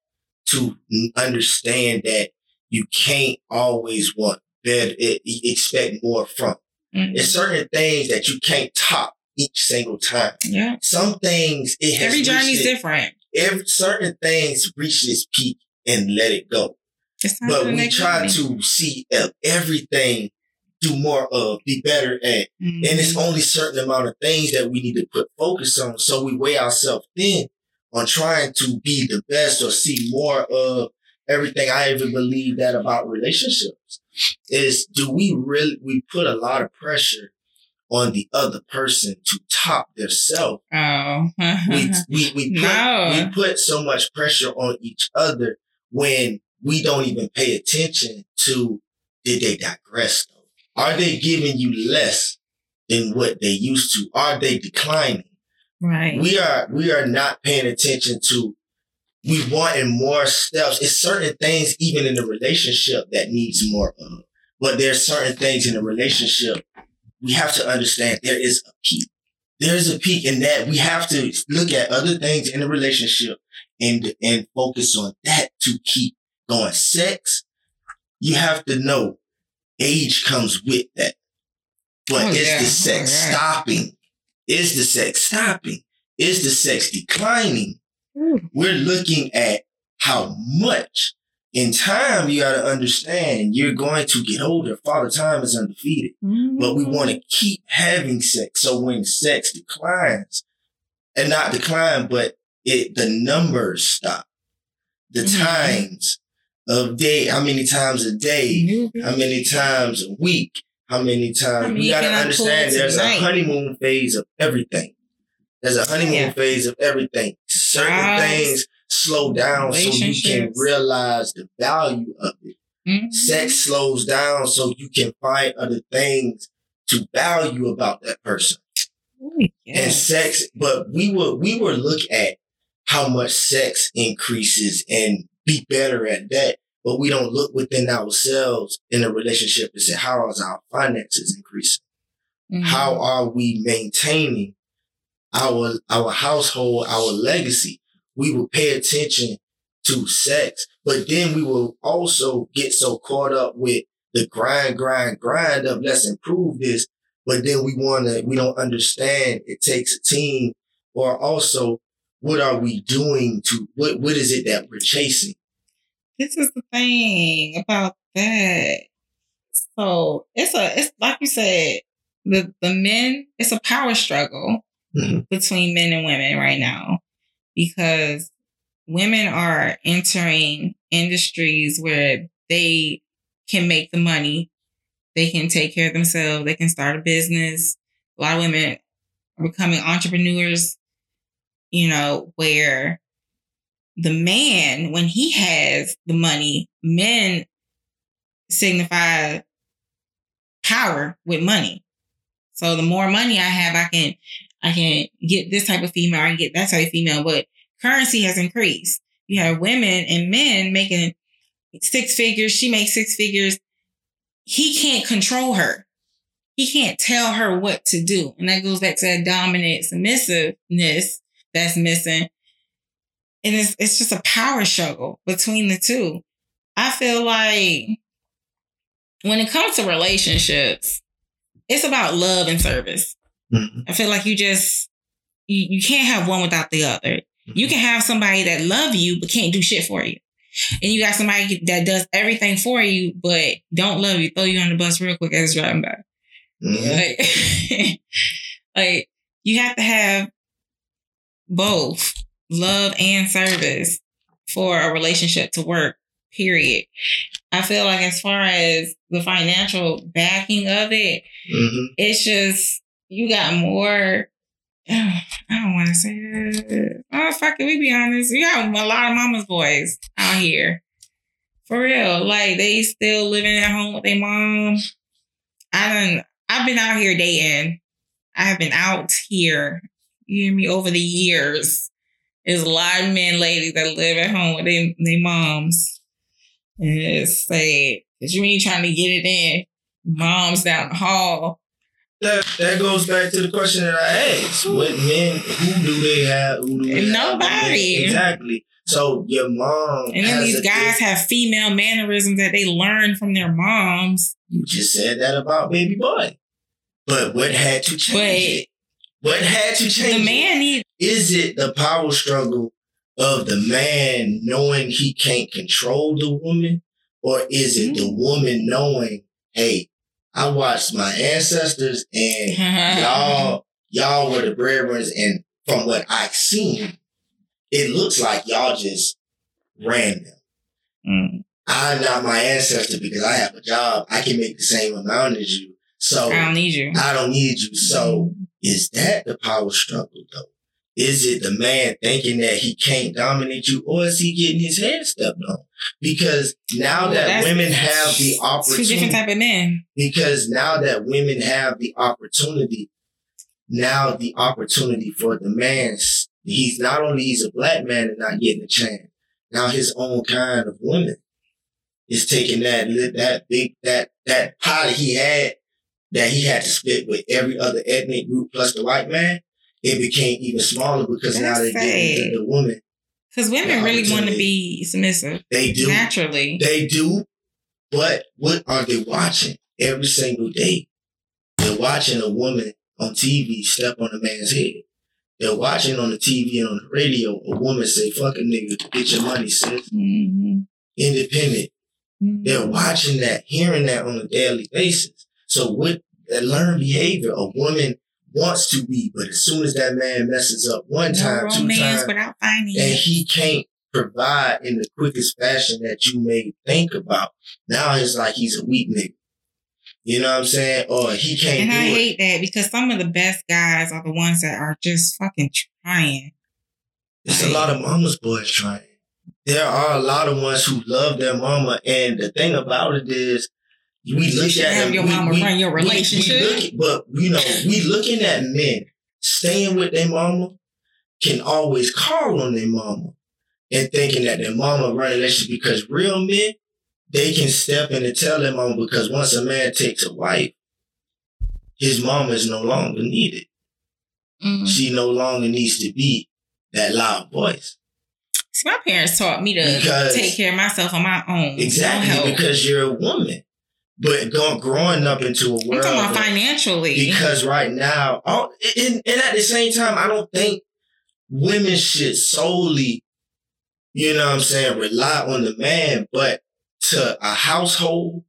to understand that you can't always want better, expect more from. Mm-hmm. There's certain things that you can't top each single time. Yeah. Some things it has every journey's different. Every certain things reach its peak and let it go. But we try to see everything do more of, be better at. Mm-hmm. And it's only certain amount of things that we need to put focus on. So we weigh ourselves thin on trying to be the best or see more of everything I even believe that about relationships is do we really, we put a lot of pressure on the other person to top their self. Oh, we, we, we, put, no. we put so much pressure on each other when we don't even pay attention to did they digress though? Are they giving you less than what they used to? Are they declining? Right. We are we are not paying attention to we wanting more steps. It's certain things even in the relationship that needs more of. But there's certain things in the relationship we have to understand there is a peak. There's a peak in that we have to look at other things in the relationship and and focus on that to keep going. Sex, you have to know age comes with that. But oh, is yeah. the oh, sex oh, yeah. stopping? Is the sex stopping? Is the sex declining? Mm. We're looking at how much in time you got to understand you're going to get older. Father time is undefeated, mm-hmm. but we want to keep having sex. So when sex declines, and not decline, but it the numbers stop. The mm-hmm. times of day, how many times a day, mm-hmm. how many times a week, how many times. I mean, you got to understand there's a honeymoon phase of everything. There's a honeymoon yeah. phase of everything. Certain things slow down so you can realize the value of it. Mm-hmm. Sex slows down so you can find other things to value about that person. Ooh, And sex, but we will we will look at how much sex increases and be better at that. But we don't look within ourselves in a relationship and say, how is our finances increasing? Mm-hmm. How are we maintaining our our household, our legacy? We will pay attention to sex, but then we will also get so caught up with the grind, grind, grind of let's improve this. But then we want to, we don't understand it takes a team or also what are we doing to, what, what is it that we're chasing? This is the thing about that. So it's a, it's like you said, the, the men, it's a power struggle mm-hmm. between men and women right now because women are entering industries where they can make the money, they can take care of themselves, they can start a business. A lot of women are becoming entrepreneurs, you know, where the man, when he has the money, men signify power with money. So the more money I have, I can I can get this type of female, I can get that type of female, but currency has increased. You have women and men making six figures. She makes six figures. He can't control her. He can't tell her what to do. And that goes back to that dominant submissiveness that's missing. And it's, it's just a power struggle between the two. I feel like when it comes to relationships, it's about love and service. Mm-hmm. I feel like you just you, you can't have one without the other. Mm-hmm. You can have somebody that love you but can't do shit for you. And you got somebody that does everything for you but don't love you, throw you on the bus real quick as driving by. Mm-hmm. Like, like you have to have both love and service for a relationship to work. Period. I feel like as far as the financial backing of it, mm-hmm. it's just you got more. I don't want to say that. Oh, fuck it. We be honest. You got a lot of mama's boys out here. For real. Like, they still living at home with their mom. I done, I've been out here dating. I have been out here, you hear me, over the years. There's a lot of men, ladies that live at home with their, their moms. And it's. Cause you ain't trying to get it in. Mom's down the hall that that goes back to the question that I asked. What men? Who do they have? Who do they Nobody. Have? Exactly. So your mom. And then these guys have female mannerisms that they learn from their moms. You just said that about baby boy. But what had to change but it? What had to change? The man need. Is it the power struggle of the man knowing he can't control the woman, or is it mm-hmm. the woman knowing, hey, I watched my ancestors and y'all, y'all were the breadwinners. And from what I've seen, it looks like y'all just ran them. Mm. I'm not my ancestor because I have a job. I can make the same amount as you. So I don't need you. I don't need you. So is that the power struggle though? Is it the man thinking that he can't dominate you or is he getting his head stepped on? Because now well, that women have the opportunity. Two different type of men. Because now that women have the opportunity, now the opportunity for the man, he's not only he's a black man and not getting a chance, now his own kind of woman is taking that that big that that pot he had that he had to split with every other ethnic group plus the white man. It became even smaller because That's now they're giving the, the woman. Because women really want to be submissive. They do naturally. They do, but what are they watching every single day? They're watching a woman on TV step on a man's head. They're watching on the TV and on the radio a woman say, fuck a nigga, get your money, sis. Mm-hmm. Independent. Mm-hmm. They're watching that, hearing that on a daily basis. So with that learned behavior, a woman wants to be, but as soon as that man messes up one no time, two times, without and he can't provide in the quickest fashion that you may think about, now it's like he's a weak nigga. You know what I'm saying? Or he can't. And I it. hate that because some of the best guys are the ones that are just fucking trying. There's like, a lot of mama's boys trying. There are a lot of ones who love their mama, and the thing about it is, we look at have your we, mama we, run your relationship. We, we but you know, we looking at men staying with their mama can always call on their mama and thinking that their mama run relationship because real men they can step in and tell their mama because once a man takes a wife, his mama is no longer needed. Mm-hmm. She no longer needs to be that loud voice. See, my parents taught me to because, take care of myself on my own. Exactly, because you're a woman. But going growing up into a world, I'm talking about financially. Because right now, oh, and, and at the same time, I don't think women should solely, you know, what I'm saying, rely on the man. But to a household,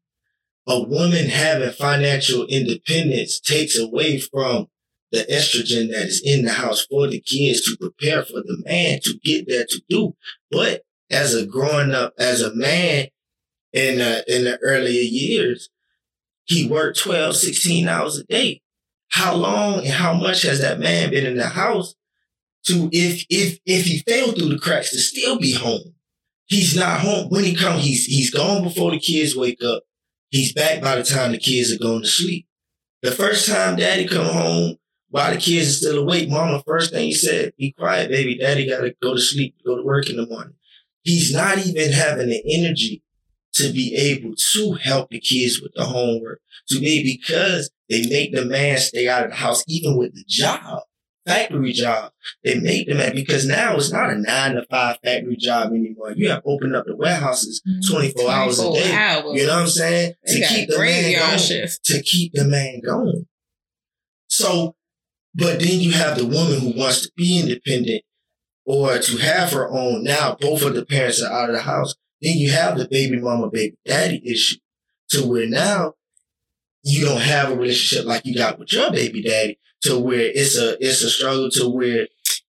a woman having financial independence takes away from the estrogen that is in the house for the kids to prepare for the man to get there to do. But as a growing up, as a man in, uh, in the earlier years, he worked 12, 16 hours a day. How long and how much has that man been in the house to, if, if, if he fell through the cracks to still be home? He's not home. When he comes, he's he's gone before the kids wake up. He's back by the time the kids are going to sleep. The first time daddy come home while the kids are still awake, mama, first thing he said, be quiet, baby. Daddy gotta go to sleep, go to work in the morning. He's not even having the energy to be able to help the kids with the homework, to be because they make the man stay out of the house, even with the job factory job. They make the man because now it's not a nine to five factory job anymore. You have opened up the warehouses mm-hmm. 24, hours a day. Hours. You know what I'm saying? They to keep the man going. Shift. To keep the man going. So, but then you have the woman who wants to be independent or to have her own. Now both of the parents are out of the house. Then you have the baby mama, baby daddy issue to where now you don't have a relationship like you got with your baby daddy to where it's a it's a struggle to where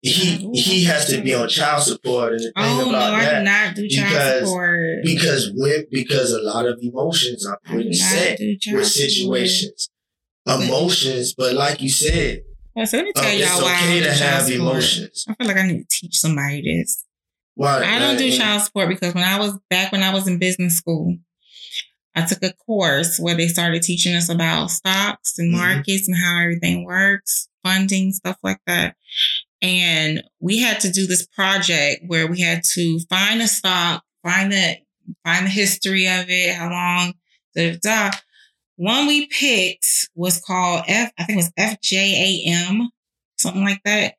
he he has to be on child support and the thing oh, about no, that I do not do child because, support because when because a lot of emotions are pretty set with situations, support. emotions. But like you said, well, so let me tell um, y'all why okay to have support. emotions. I feel like I need to teach somebody this. I don't do child support because when I was back when I was in business school, I took a course where they started teaching us about stocks and mm-hmm. markets and how everything works, funding, stuff like that. And we had to do this project where we had to find a stock, find the find the history of it, how long, da, da, One we picked was called F, I think it was FJAM, something like that.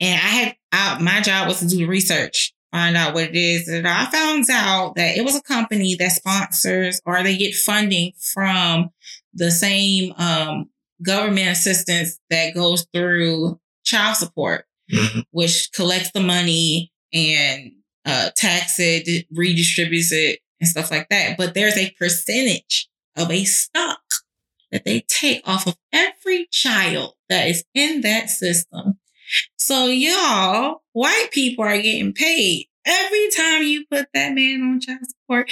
And I had, I, my job was to do the research find out what it is. And I found out that it was a company that sponsors or they get funding from the same um, government assistance that goes through child support, mm-hmm. which collects the money and uh, tax it, redistributes it, and stuff like that. But there's a percentage of a stock that they take off of every child that is in that system so y'all, white people are getting paid every time you put that man on child support.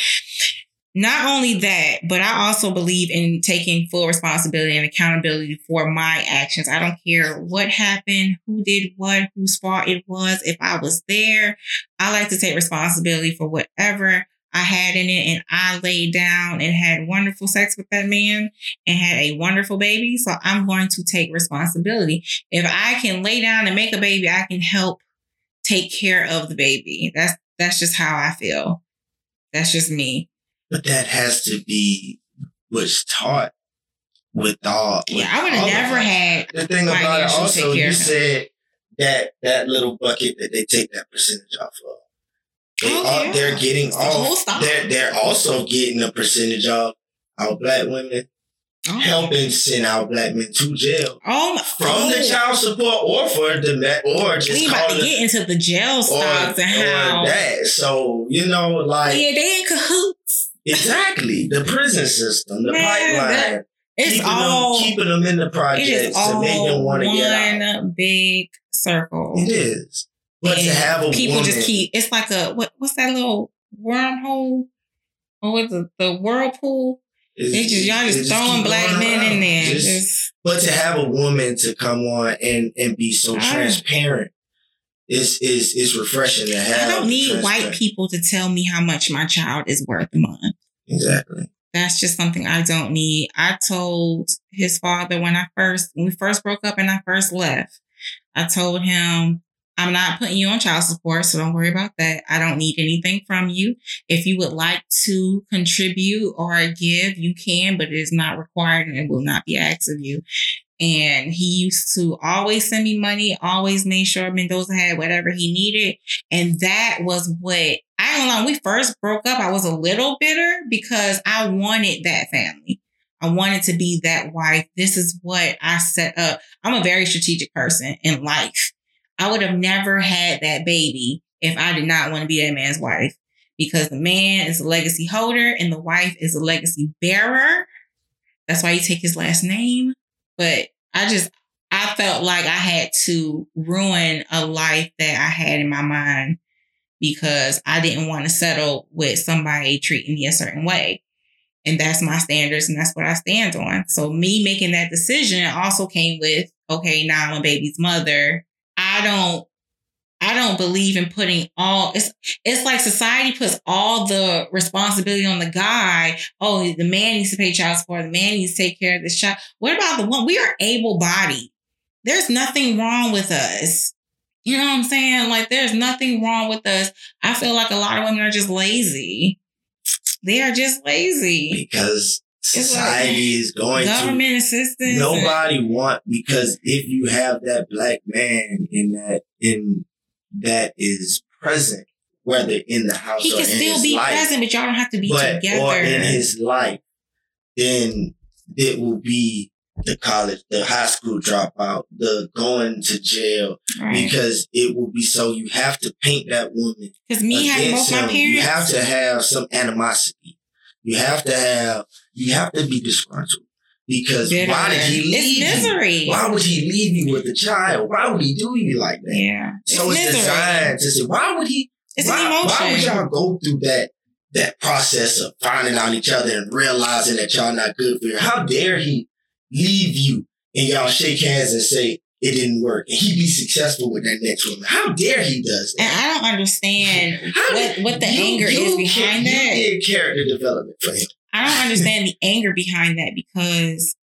Not only that, but I also believe in taking full responsibility and accountability for my actions. I don't care what happened, who did what, whose fault it was. If I was there, I like to take responsibility for whatever I had in it and I laid down and had wonderful sex with that man and had a wonderful baby. So I'm going to take responsibility. If I can lay down and make a baby, I can help take care of the baby. That's That's just how I feel. That's just me. But that has to be what's taught with all. With yeah, I would have never had. The thing about it, also, you said that that little bucket that they take that percentage off of. They oh, are, yeah. They're getting off. they're they're also getting a percentage of our black women Oh. helping send our black men to jail. Oh, from oh. the child support or for the or just we about to get into the jail stocks and how that. So you know, like yeah, they in cahoots. Exactly, the prison system, the Man, pipeline. That, it's keeping all them, keeping them in the projects to make them want to get out. big circle. It is, but and to have a people woman, just keep. It's like a what? What's that little wormhole? Or what's the, the whirlpool? They just y'all just, just throwing black men around. in there. Just, just, but to have a woman to come on and and be so transparent is is is refreshing to have. I don't need white people to tell me how much my child is worth a month. Exactly. That's just something I don't need. I told his father when I first when we first broke up and I first left. I told him I'm not putting you on child support, so don't worry about that. I don't need anything from you. If you would like to contribute or give, you can, but it is not required and it will not be asked of you. And he used to always send me money, always made sure Mendoza had whatever he needed. And that was what I don't know. We first broke up, I was a little bitter because I wanted that family. I wanted to be that wife. This is what I set up. I'm a very strategic person in life. I would have never had that baby if I did not want to be that man's wife because the man is a legacy holder and the wife is a legacy bearer. That's why you take his last name. But I just, I felt like I had to ruin a life that I had in my mind because I didn't want to settle with somebody treating me a certain way. And that's my standards and that's what I stand on. So me making that decision also came with, okay, now I'm a baby's mother I don't I don't believe in putting all it's it's like society puts all the responsibility on the guy. Oh, the man needs to pay child support, the man needs to take care of the child. What about the one? We are able bodied. There's nothing wrong with us. You know what I'm saying? Like there's nothing wrong with us. I feel like a lot of women are just lazy. They are just lazy. Because society is going government to assistance. Nobody want because if you have that black man in that in that is present, whether in the house he can still be life, present, but y'all don't have to be but, together. Or in his life, then it will be the college, the high school dropout, the going to jail, right. because it will be so you have to paint that woman. Because me having both my parents, you have to have some animosity. You have to have you have to be disgruntled. Because Bitter. why did he leave it's misery. you? Why would he leave you with a child? Why would he do you like that? Yeah. So it's, it's designed to say, why would he? It's why, an emotion. Why would y'all go through that that process of finding out each other and realizing that y'all not good for you? How dare he leave you and y'all shake hands and say, it didn't work and he be successful with that next woman. How dare he does that? And I don't understand what, what the you, anger you is behind that. You did character development for him. I don't understand the anger behind that because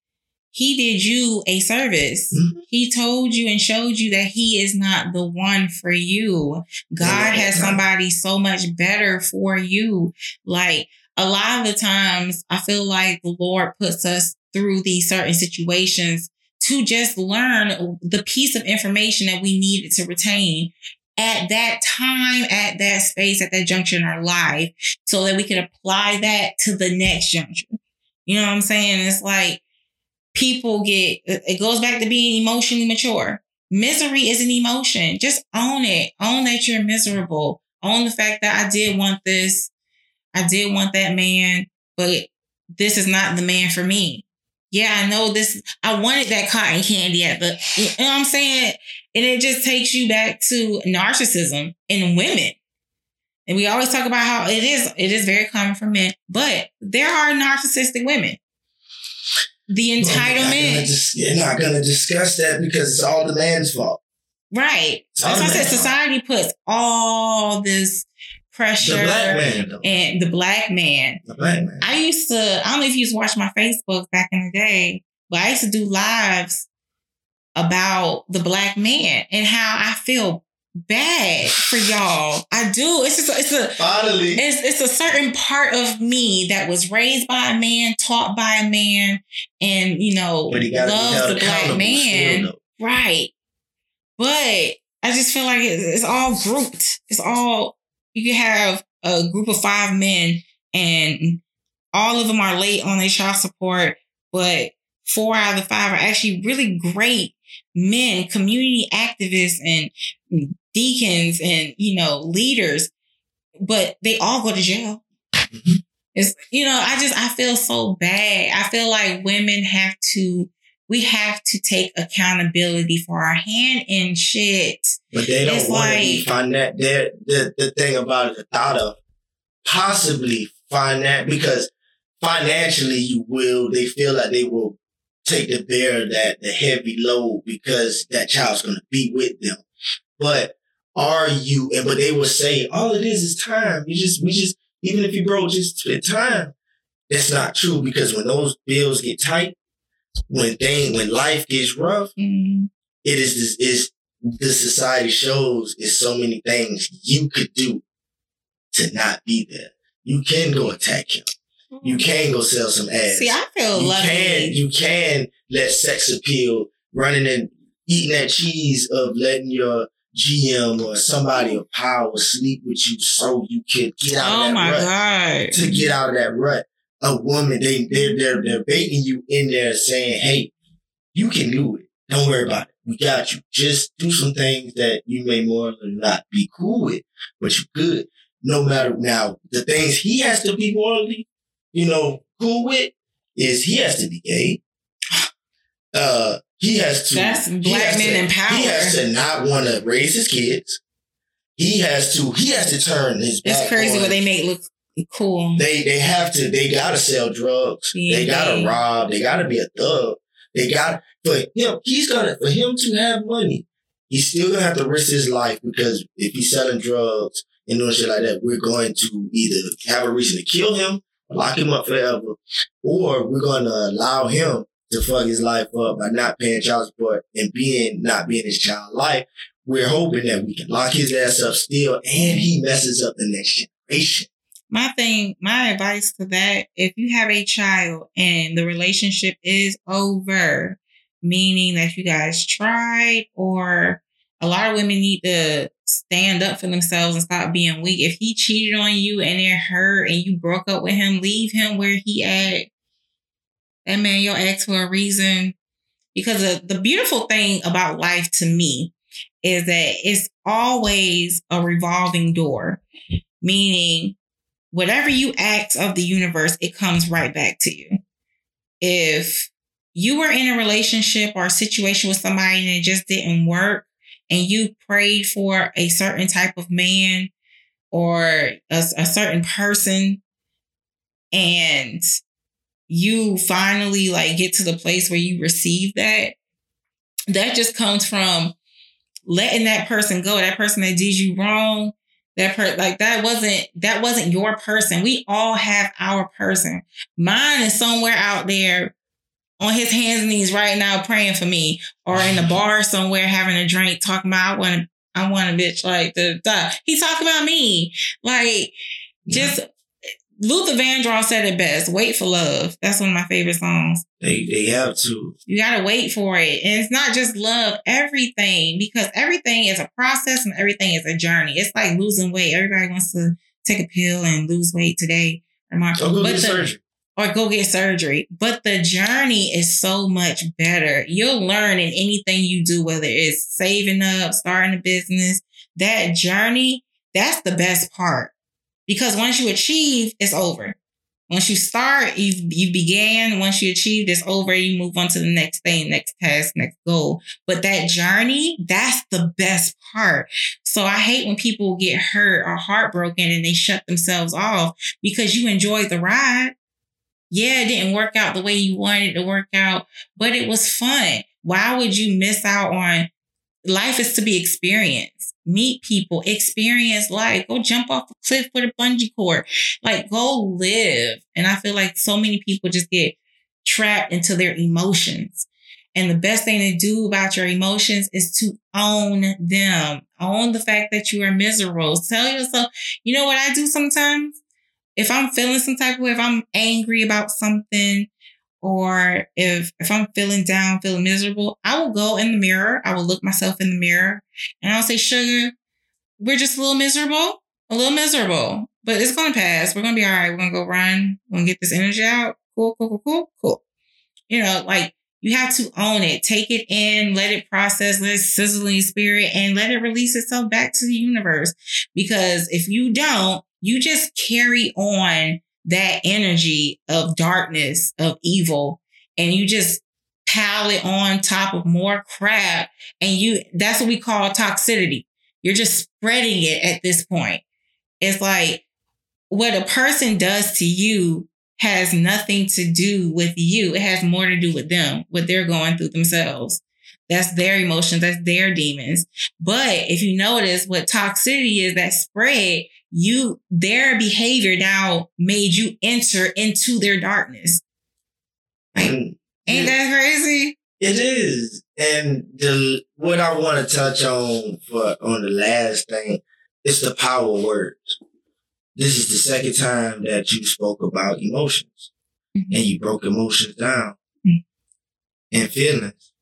he did you a service. Mm-hmm. He told you and showed you that he is not the one for you. God has somebody so much better for you. Like a lot of the times, I feel like the Lord puts us through these certain situations to just learn the piece of information that we needed to retain at that time, at that space, at that junction in our life, so that we can apply that to the next juncture. You know what I'm saying? It's like people get, it goes back to being emotionally mature. Misery is an emotion. Just own it. Own that you're miserable. Own the fact that I did want this. I did want that man, but this is not the man for me. Yeah, I know this. I wanted that cotton candy at the, you know what I'm saying? And it just takes you back to narcissism in women. And we always talk about how it is, it is very common for men, but there are narcissistic women. The entitlement. Well, you're not going to discuss that because it's all the man's fault. Right. As I said, society puts all this pressure the black man. and the black man. The black man. I used to, I don't know if you used to watch my Facebook back in the day, but I used to do lives about the black man and how I feel bad for y'all. I do. It's just it's a finally it's it's a certain part of me that was raised by a man, taught by a man, and you know loves the black man. right. But I just feel like it's, it's all grouped. It's all you can have a group of five men and all of them are late on their child support, but four out of the five are actually really great men, community activists and deacons and, you know, leaders, but they all go to jail. It's, you know, I just, I feel so bad. I feel like women have to, we have to take accountability for our hand in shit. But they don't want like, to find that. The, the thing about it, the thought of possibly find that because financially you will, they feel like they will take the bear that the heavy load because that child's going to be with them. But are you, and but they will say, all it is is time. You just, we just, even if you broke, just spend time. That's not true because when those bills get tight, when thing, when life gets rough, mm-hmm. it is this, is the society shows is so many things you could do to not be there. You can go attack him. You mm. can go sell some ass. See, I feel you lucky. Can, you can let sex appeal running and eating that cheese of letting your GM or somebody of power sleep with you so you can get out oh of that my rut. God. To get out of that rut. A woman, they they're, they're they're baiting you in there saying, Hey, you can do it. Don't worry about it. We got you. Just do some things that you may more or not be cool with, but you good. No matter now, the things he has to be morally you know, cool with is he has to be gay. Uh, he has to. That's black men in power. He has to not want to raise his kids. He has to. He has to turn his. It's crazy what they make look cool. They they have to. They gotta sell drugs. Yeah. They gotta rob. They gotta be a thug. They got for him. He's gonna for him to have money. He's still gonna have to risk his life because if he's selling drugs and doing shit like that, we're going to either have a reason to kill him lock him up forever, or we're gonna allow him to fuck his life up by not paying child support and being not being his child life. We're hoping that we can lock his ass up still, and he messes up the next generation. My thing, my advice to that: if you have a child and the relationship is over, meaning that you guys tried or a lot of women need to stand up for themselves and stop being weak. If he cheated on you and it hurt and you broke up with him, leave him where he at. That man, your ex for a reason. Because the, the beautiful thing about life to me is that it's always a revolving door, meaning whatever you act of the universe, it comes right back to you. If you were in a relationship or a situation with somebody and it just didn't work, and you prayed for a certain type of man or a, a certain person and you finally like get to the place where you receive that that just comes from letting that person go that person that did you wrong that per like that wasn't that wasn't your person. We all have our person. Mine is somewhere out there on his hands and knees right now praying for me or in a bar somewhere having a drink talking about I want to, I want a bitch like the he talk about me like just yeah. Luther Vandross said it best. Wait for love. That's one of my favorite songs. They they have to. You gotta wait for it, and it's not just love. Everything because everything is a process and everything is a journey. It's like losing weight. Everybody wants to take a pill and lose weight today. Or go but the, surgery or go get surgery. But the journey is so much better. You'll learn in anything you do, whether it's saving up, starting a business, that journey, that's the best part. Because once you achieve, it's over. Once you start, you you began. Once you achieve, it's over. You move on to the next thing, next task, next goal. But that journey, that's the best part. So I hate when people get hurt or heartbroken and they shut themselves off because you enjoyed the ride yeah, it didn't work out the way you wanted it to work out, but it was fun. Why would you miss out on life is to be experienced. Meet people, experience life. Go jump off a cliff with a bungee cord. Like go live. And I feel like so many people just get trapped into their emotions. And the best thing to do about your emotions is to own them. Own the fact that you are miserable. Tell yourself, you know what I do sometimes? If I'm feeling some type of way, if I'm angry about something, or if if I'm feeling down, feeling miserable, I will go in the mirror. I will look myself in the mirror and I'll say, Sugar, we're just a little miserable, a little miserable, but it's gonna pass. We're gonna be all right. We're gonna go run. We're gonna get this energy out. Cool, cool, cool, cool, cool. You know, like you have to own it, take it in, let it process, let it sizzle in your spirit, and let it release itself back to the universe. Because if you don't, you just carry on that energy of darkness, of evil, and you just pile it on top of more crap. And you, that's what we call toxicity. You're just spreading it at this point. It's like what a person does to you has nothing to do with you. It has more to do with them, what they're going through themselves. That's their emotions. That's their demons. But if you notice what toxicity is that spread, you, their behavior now made you enter into their darkness. Like, mm. ain't that crazy? It is. And the, what I want to touch on for, on the last thing is the power of words. This is the second time that you spoke about emotions mm-hmm. and you broke emotions down mm-hmm. and feelings.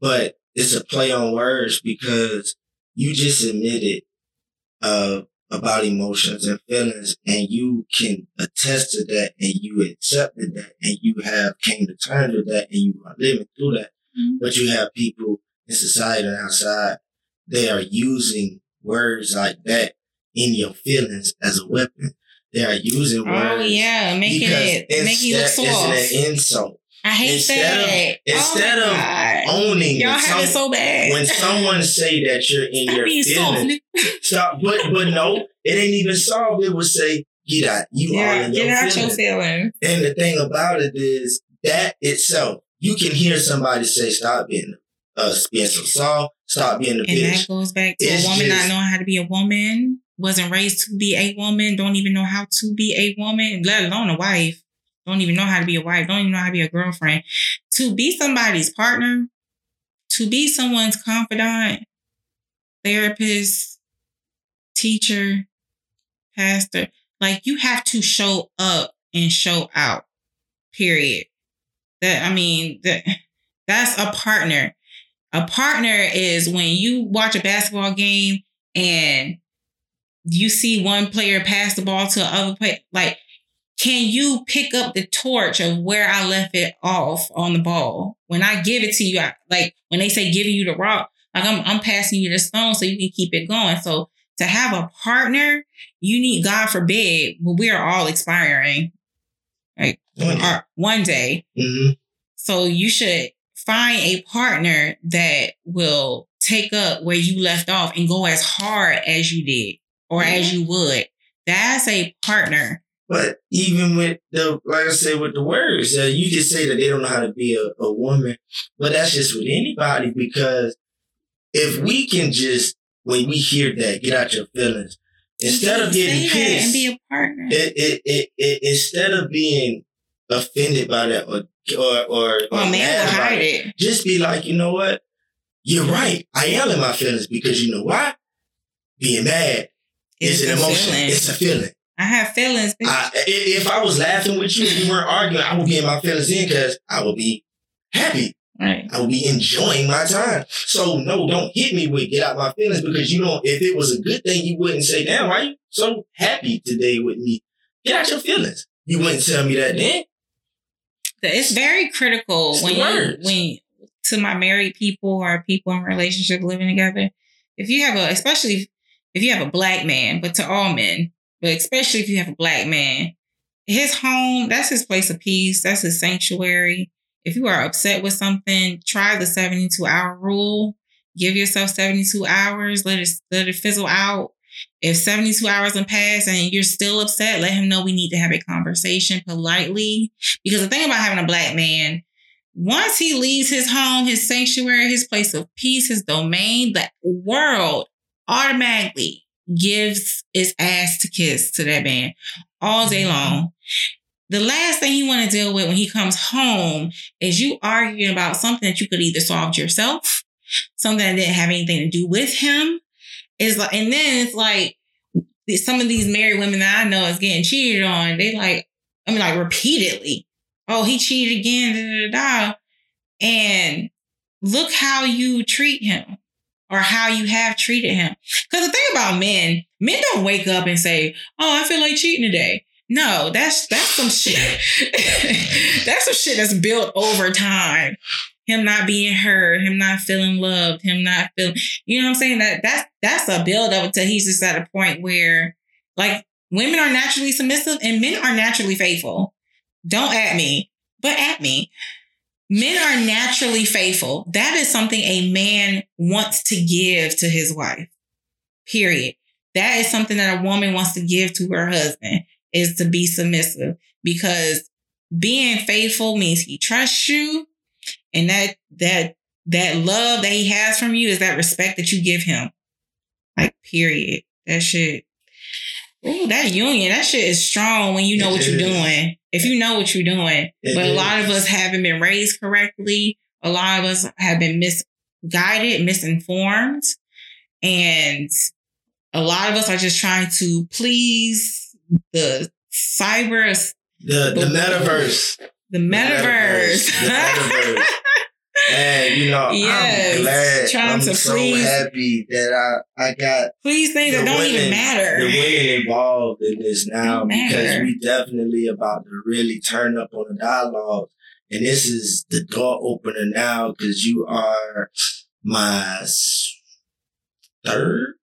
But it's a play on words because you just admitted uh, about emotions and feelings and you can attest to that and you accepted that and you have came to terms with that and you are living through that. Mm-hmm. But you have people in society and outside, they are using words like that in your feelings as a weapon. They are using oh, words. Oh yeah, making it making you look soft. It's an insult. I hate instead that. Of, instead oh of owning, y'all have it so bad. When someone say that you're in Stop your feelings, stop. But but no, it ain't even solved. It would say get out. You yeah, are in get your out feelings. your feelings. And the thing about it is that itself, you can hear somebody say, "Stop being uh, being so soft. Stop being a and bitch." And that goes back to it's a woman just, not knowing how to be a woman wasn't raised to be a woman, don't even know how to be a woman, let alone a wife, don't even know how to be a wife, don't even know how to be a girlfriend. To be somebody's partner, to be someone's confidant, therapist, teacher, pastor, like you have to show up and show out. Period. That I mean, that that's a partner. A partner is when you watch a basketball game and you see one player pass the ball to another player, like, can you pick up the torch of where I left it off on the ball? When I give it to you, I, like when they say giving you the rock, like I'm, I'm passing you the stone so you can keep it going. So to have a partner, you need, God forbid, well, we are all expiring, right? one day. One day. Mm-hmm. So you should find a partner that will take up where you left off and go as hard as you did or mm-hmm. as you would. That's a partner. But even with the, like I said, with the words, uh, you just say that they don't know how to be a, a woman. But that's just with anybody because if we can just, when we hear that, get out your feelings, instead of getting pissed, and be a partner. It, it, it, it, instead of being offended by that or or or, or oh, man hide it, it, just be like, you know what? You're right. I am in my feelings because you know why? Being mad it's, it's an emotion. Feeling. It's a feeling. I have feelings. I, if I was laughing with you and we weren't arguing, I would be in my feelings in because I would be happy. Right. I would be enjoying my time. So no, don't hit me with get out my feelings because you know if it was a good thing, you wouldn't say, "Damn, why you so happy today with me?" Get out your feelings. You wouldn't tell me that then. It's very critical it's when you when to my married people or people in relationship living together. If you have a, especially if you have a black man, but to all men, but especially if you have a black man, his home, that's his place of peace. That's his sanctuary. If you are upset with something, try the 72 hour rule. Give yourself 72 hours. Let it, let it fizzle out. If 72 hours have passed and you're still upset, let him know we need to have a conversation politely. Because the thing about having a black man, once he leaves his home, his sanctuary, his place of peace, his domain, the world automatically gives his ass to kiss to that man all day mm-hmm. long. the last thing he want to deal with when he comes home is you arguing about something that you could either solve yourself, something that didn't have anything to do with him. Is like, and then it's like some of these married women that I know is getting cheated on. They like, I mean, like repeatedly. Oh, he cheated again. Da, da, da. And look how you treat him or how you have treated him. Because the thing about men, men don't wake up and say, "Oh, I feel like cheating today." No, that's that's some shit. that's some shit that's built over time. Him not being heard, him not feeling loved, him not feeling, you know what I'm saying? That that's that's a build up until he's just at a point where like women are naturally submissive and men are naturally faithful. Don't at me, but at me. Men are naturally faithful. That is something a man wants to give to his wife. Period. That is something that a woman wants to give to her husband is to be submissive because being faithful means he trusts you and that that that love that he has from you is that respect that you give him. Like period. That shit. Oh, that union, that shit is strong when you know it what is. you're doing. If you know what you're doing. It but is. a lot of us haven't been raised correctly. A lot of us have been misguided, misinformed. And a lot of us are just trying to please the cyber the, the, the metaverse. The metaverse. The metaverse. and you know, yes, I'm glad. Trying I'm to so please, happy that I I got please things that don't women, even matter. The women involved in this now because we definitely about to really turn up on the dialogue. And this is the door opener now because you are my third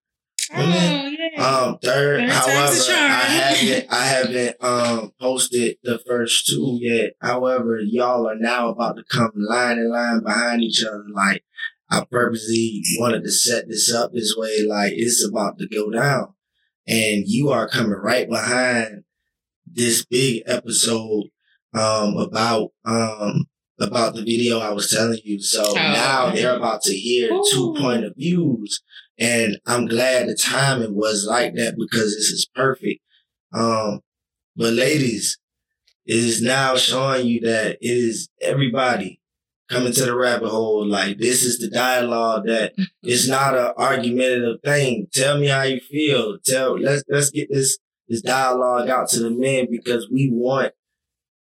Oh, yeah. Um, third, however, I haven't, I haven't um posted the first two yet. However, y'all are now about to come line in line behind each other. Like I purposely wanted to set this up this way. Like it's about to go down, and you are coming right behind this big episode um about um about the video I was telling you. So oh, now they're about to hear Ooh. two point of views and I'm glad the timing was like that because this is perfect. Um, but ladies, it is now showing you that it is everybody coming to the rabbit hole. Like this is the dialogue that it's not an argumentative thing. Tell me how you feel. Tell let's let's get this this dialogue out to the men because we want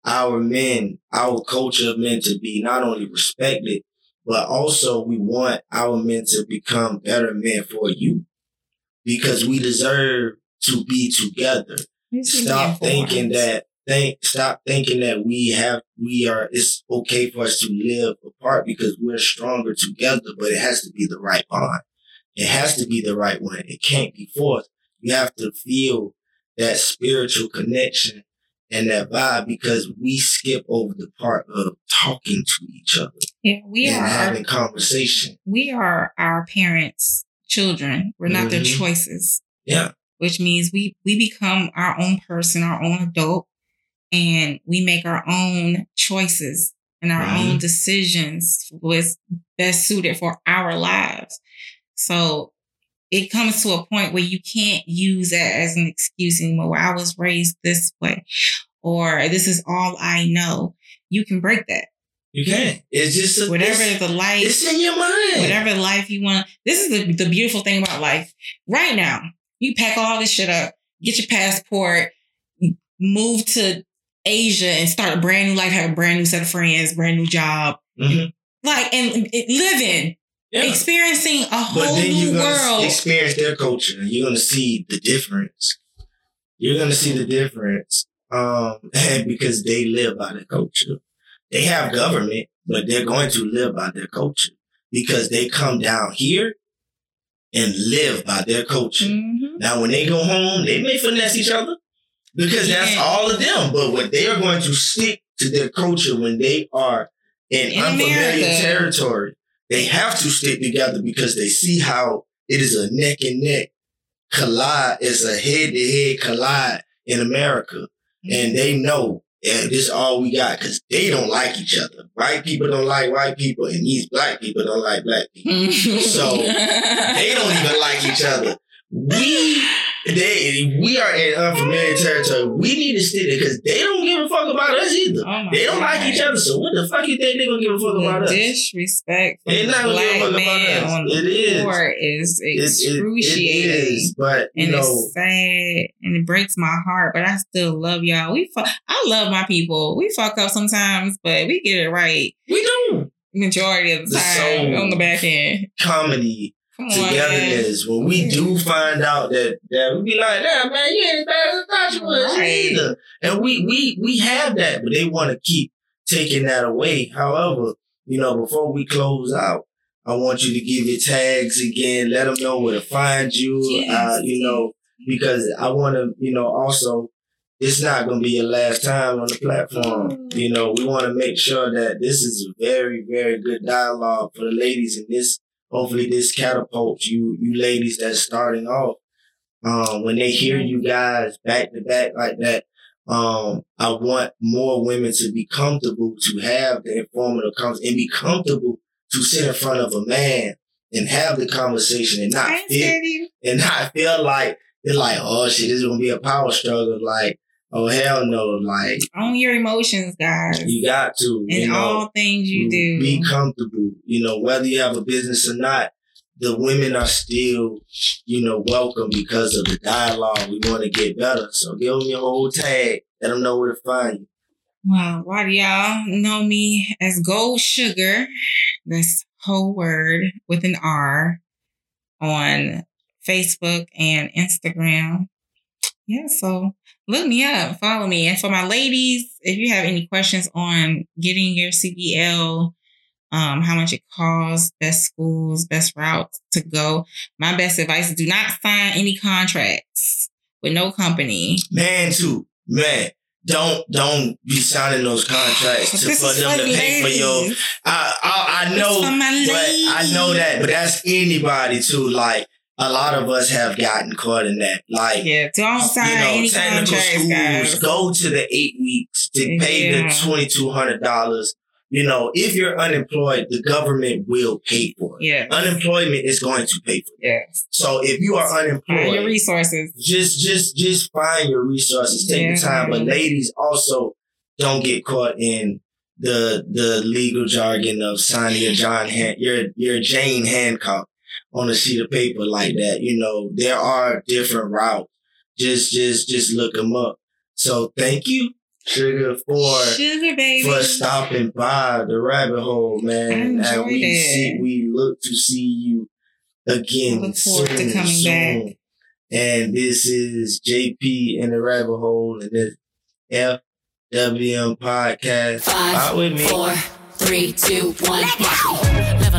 our men, our culture of men to be not only respected, but also we want our men to become better men for you because we deserve to be together. Stop thinking that think stop thinking that we have we are it's okay for us to live apart because we're stronger together, but it has to be the right bond. It has to be the right one. It can't be forced. You have to feel that spiritual connection and that vibe because we skip over the part of talking to each other. Yeah, we and are having conversation. We are our parents' children. We're not mm-hmm. their choices. Yeah. Which means we we become our own person, our own adult, and we make our own choices and our mm-hmm. own decisions was best suited for our lives. So it comes to a point where you can't use that as an excuse anymore. Where I was raised this way, or this is all I know. You can break that. You can. It's just a, whatever the life. It's in your mind. Whatever life you want. This is the, the beautiful thing about life. Right now, you pack all this shit up, get your passport, move to Asia, and start a brand new life. Have a brand new set of friends, brand new job, mm-hmm. like and, and living yeah. experiencing a whole but then new you're world. Experience their culture. You're gonna see the difference. You're gonna see the difference, um, because they live by the culture. They have government, but they're going to live by their culture because they come down here and live by their culture. Mm-hmm. Now, when they go home, they may finesse each other because that's all of them. But what they are going to stick to their culture when they are in, in unfamiliar America. territory, they have to stick together because they see how it is a neck and neck collide. It's a head to head collide in America. And mm-hmm. they know and this is all we got because they don't like each other. White people don't like white people, and these black people don't like black people. so they don't even like each other. We they we are in unfamiliar territory. We need to stick there because they don't give a fuck about us either. Oh they don't God. like each other. So what the fuck you think they gonna give a fuck the about us? Disrespect. They're not gonna give a fuck about us. On it is. is excruciating. It, it, it is, but you and know, it's sad and it breaks my heart. But I still love y'all. We fuck. I love my people. We fuck up sometimes, but we get it right. We do majority of the, the time on the back end. Comedy togetherness. When we do find out that that we be like, "Yeah, man, you ain't as bad as I thought you was either," and we we we have that, but they want to keep taking that away. However, you know, before we close out, I want you to give your tags again. Let them know where to find you. Yes. Uh, you know, because I want to, you know, also. It's not going to be your last time on the platform. Mm. You know, we want to make sure that this is a very, very good dialogue for the ladies in this hopefully this catapults you, you ladies that's starting off. Um, when they hear you guys back to back like that, um, I want more women to be comfortable to have the informative conversation and be comfortable to sit in front of a man and have the conversation and not feel and not feel like it's like, oh shit, this is gonna be a power struggle. Like, Oh hell no! Like own your emotions, guys. You got to in you know, all things you mm, do. Be comfortable. You know whether you have a business or not. The women are still, you know, welcome because of the dialogue. We want to get better. So give them your whole tag. Let them know where to find you. Wow, why do y'all know me as Gold Sugar? This whole word with an R on Facebook and Instagram. Yeah, so look me up, follow me. And for my ladies, if you have any questions on getting your CDL, um, how much it costs, best schools, best routes to go, my best advice is do not sign any contracts with no company. Man, too, man. Don't don't be signing those contracts to, for them to pay ladies. for your. I I, I know, but I know that, but that's anybody too. Like a lot of us have gotten caught in that. Like, yeah, don't sign you know, any technical schools. Guys. Go to the eight weeks to pay yeah. the twenty two hundred dollars. You know, if you're unemployed, the government will pay for it. Yeah. Unemployment is going to pay for it. Yes. So if you are unemployed, find your resources. Just, just, just find your resources. Take yeah. the time. But ladies also don't get caught in the the legal jargon of signing your John Han- your your Jane Hancock on a sheet of paper like that. You know, there are different routes. Just, just, just look them up. So thank you, Sugar, for Sugar baby. for stopping by the rabbit hole, man. and we it. see, we look to see you again look forward soon, to coming soon. back. And this is JP in the rabbit hole, and this FWM podcast. Five, with me. four, three, two, one. Level up,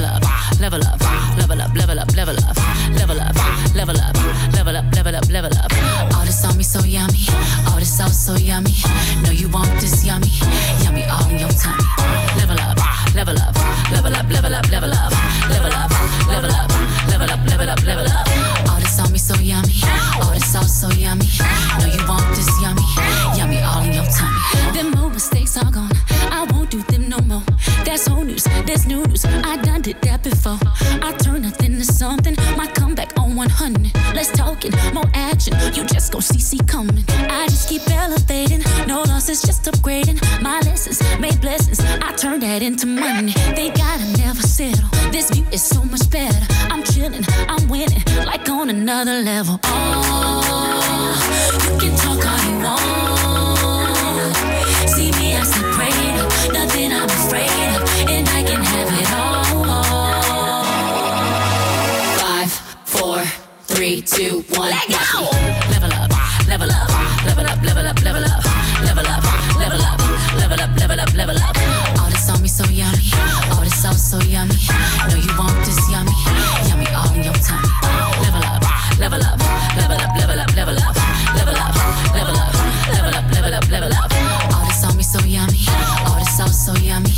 sauce so yummy. Know you want this yummy, yummy all in your tummy. Level up, level up, level up, level up, level up, level up, level up, level up, level up, level up. All this on me so yummy, all this sauce so yummy. Know you want this yummy, yummy all in your tummy. Them old mistakes are gone, I won't do them no more. That's old news, that's new news. I done did that before. 100. Let's talk more action. You just go see coming. I just keep elevating. No losses, just upgrading. My lessons made blessings. I turn that into money. They gotta never settle. This view is so much better. I'm chilling, I'm winning, like on another level. Oh, you can talk all you want. See me as a prayer, nothing I'm afraid of, Three, two, one, let go. Level up, level up, level up, level up, level up, level up, level up, level up, level up, level up. All this on me so yummy, all this sauce so yummy. Know you want this yummy, yummy all in your tummy. Level up, level up, level up, level up, level up, level up, level up, level up, level up, level up. All this on me so yummy, all this sauce so yummy.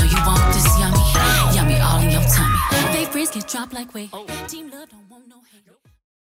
Know you want this yummy, yummy all in your tummy. They freeze get dropped like weight. Team love don't want no hate.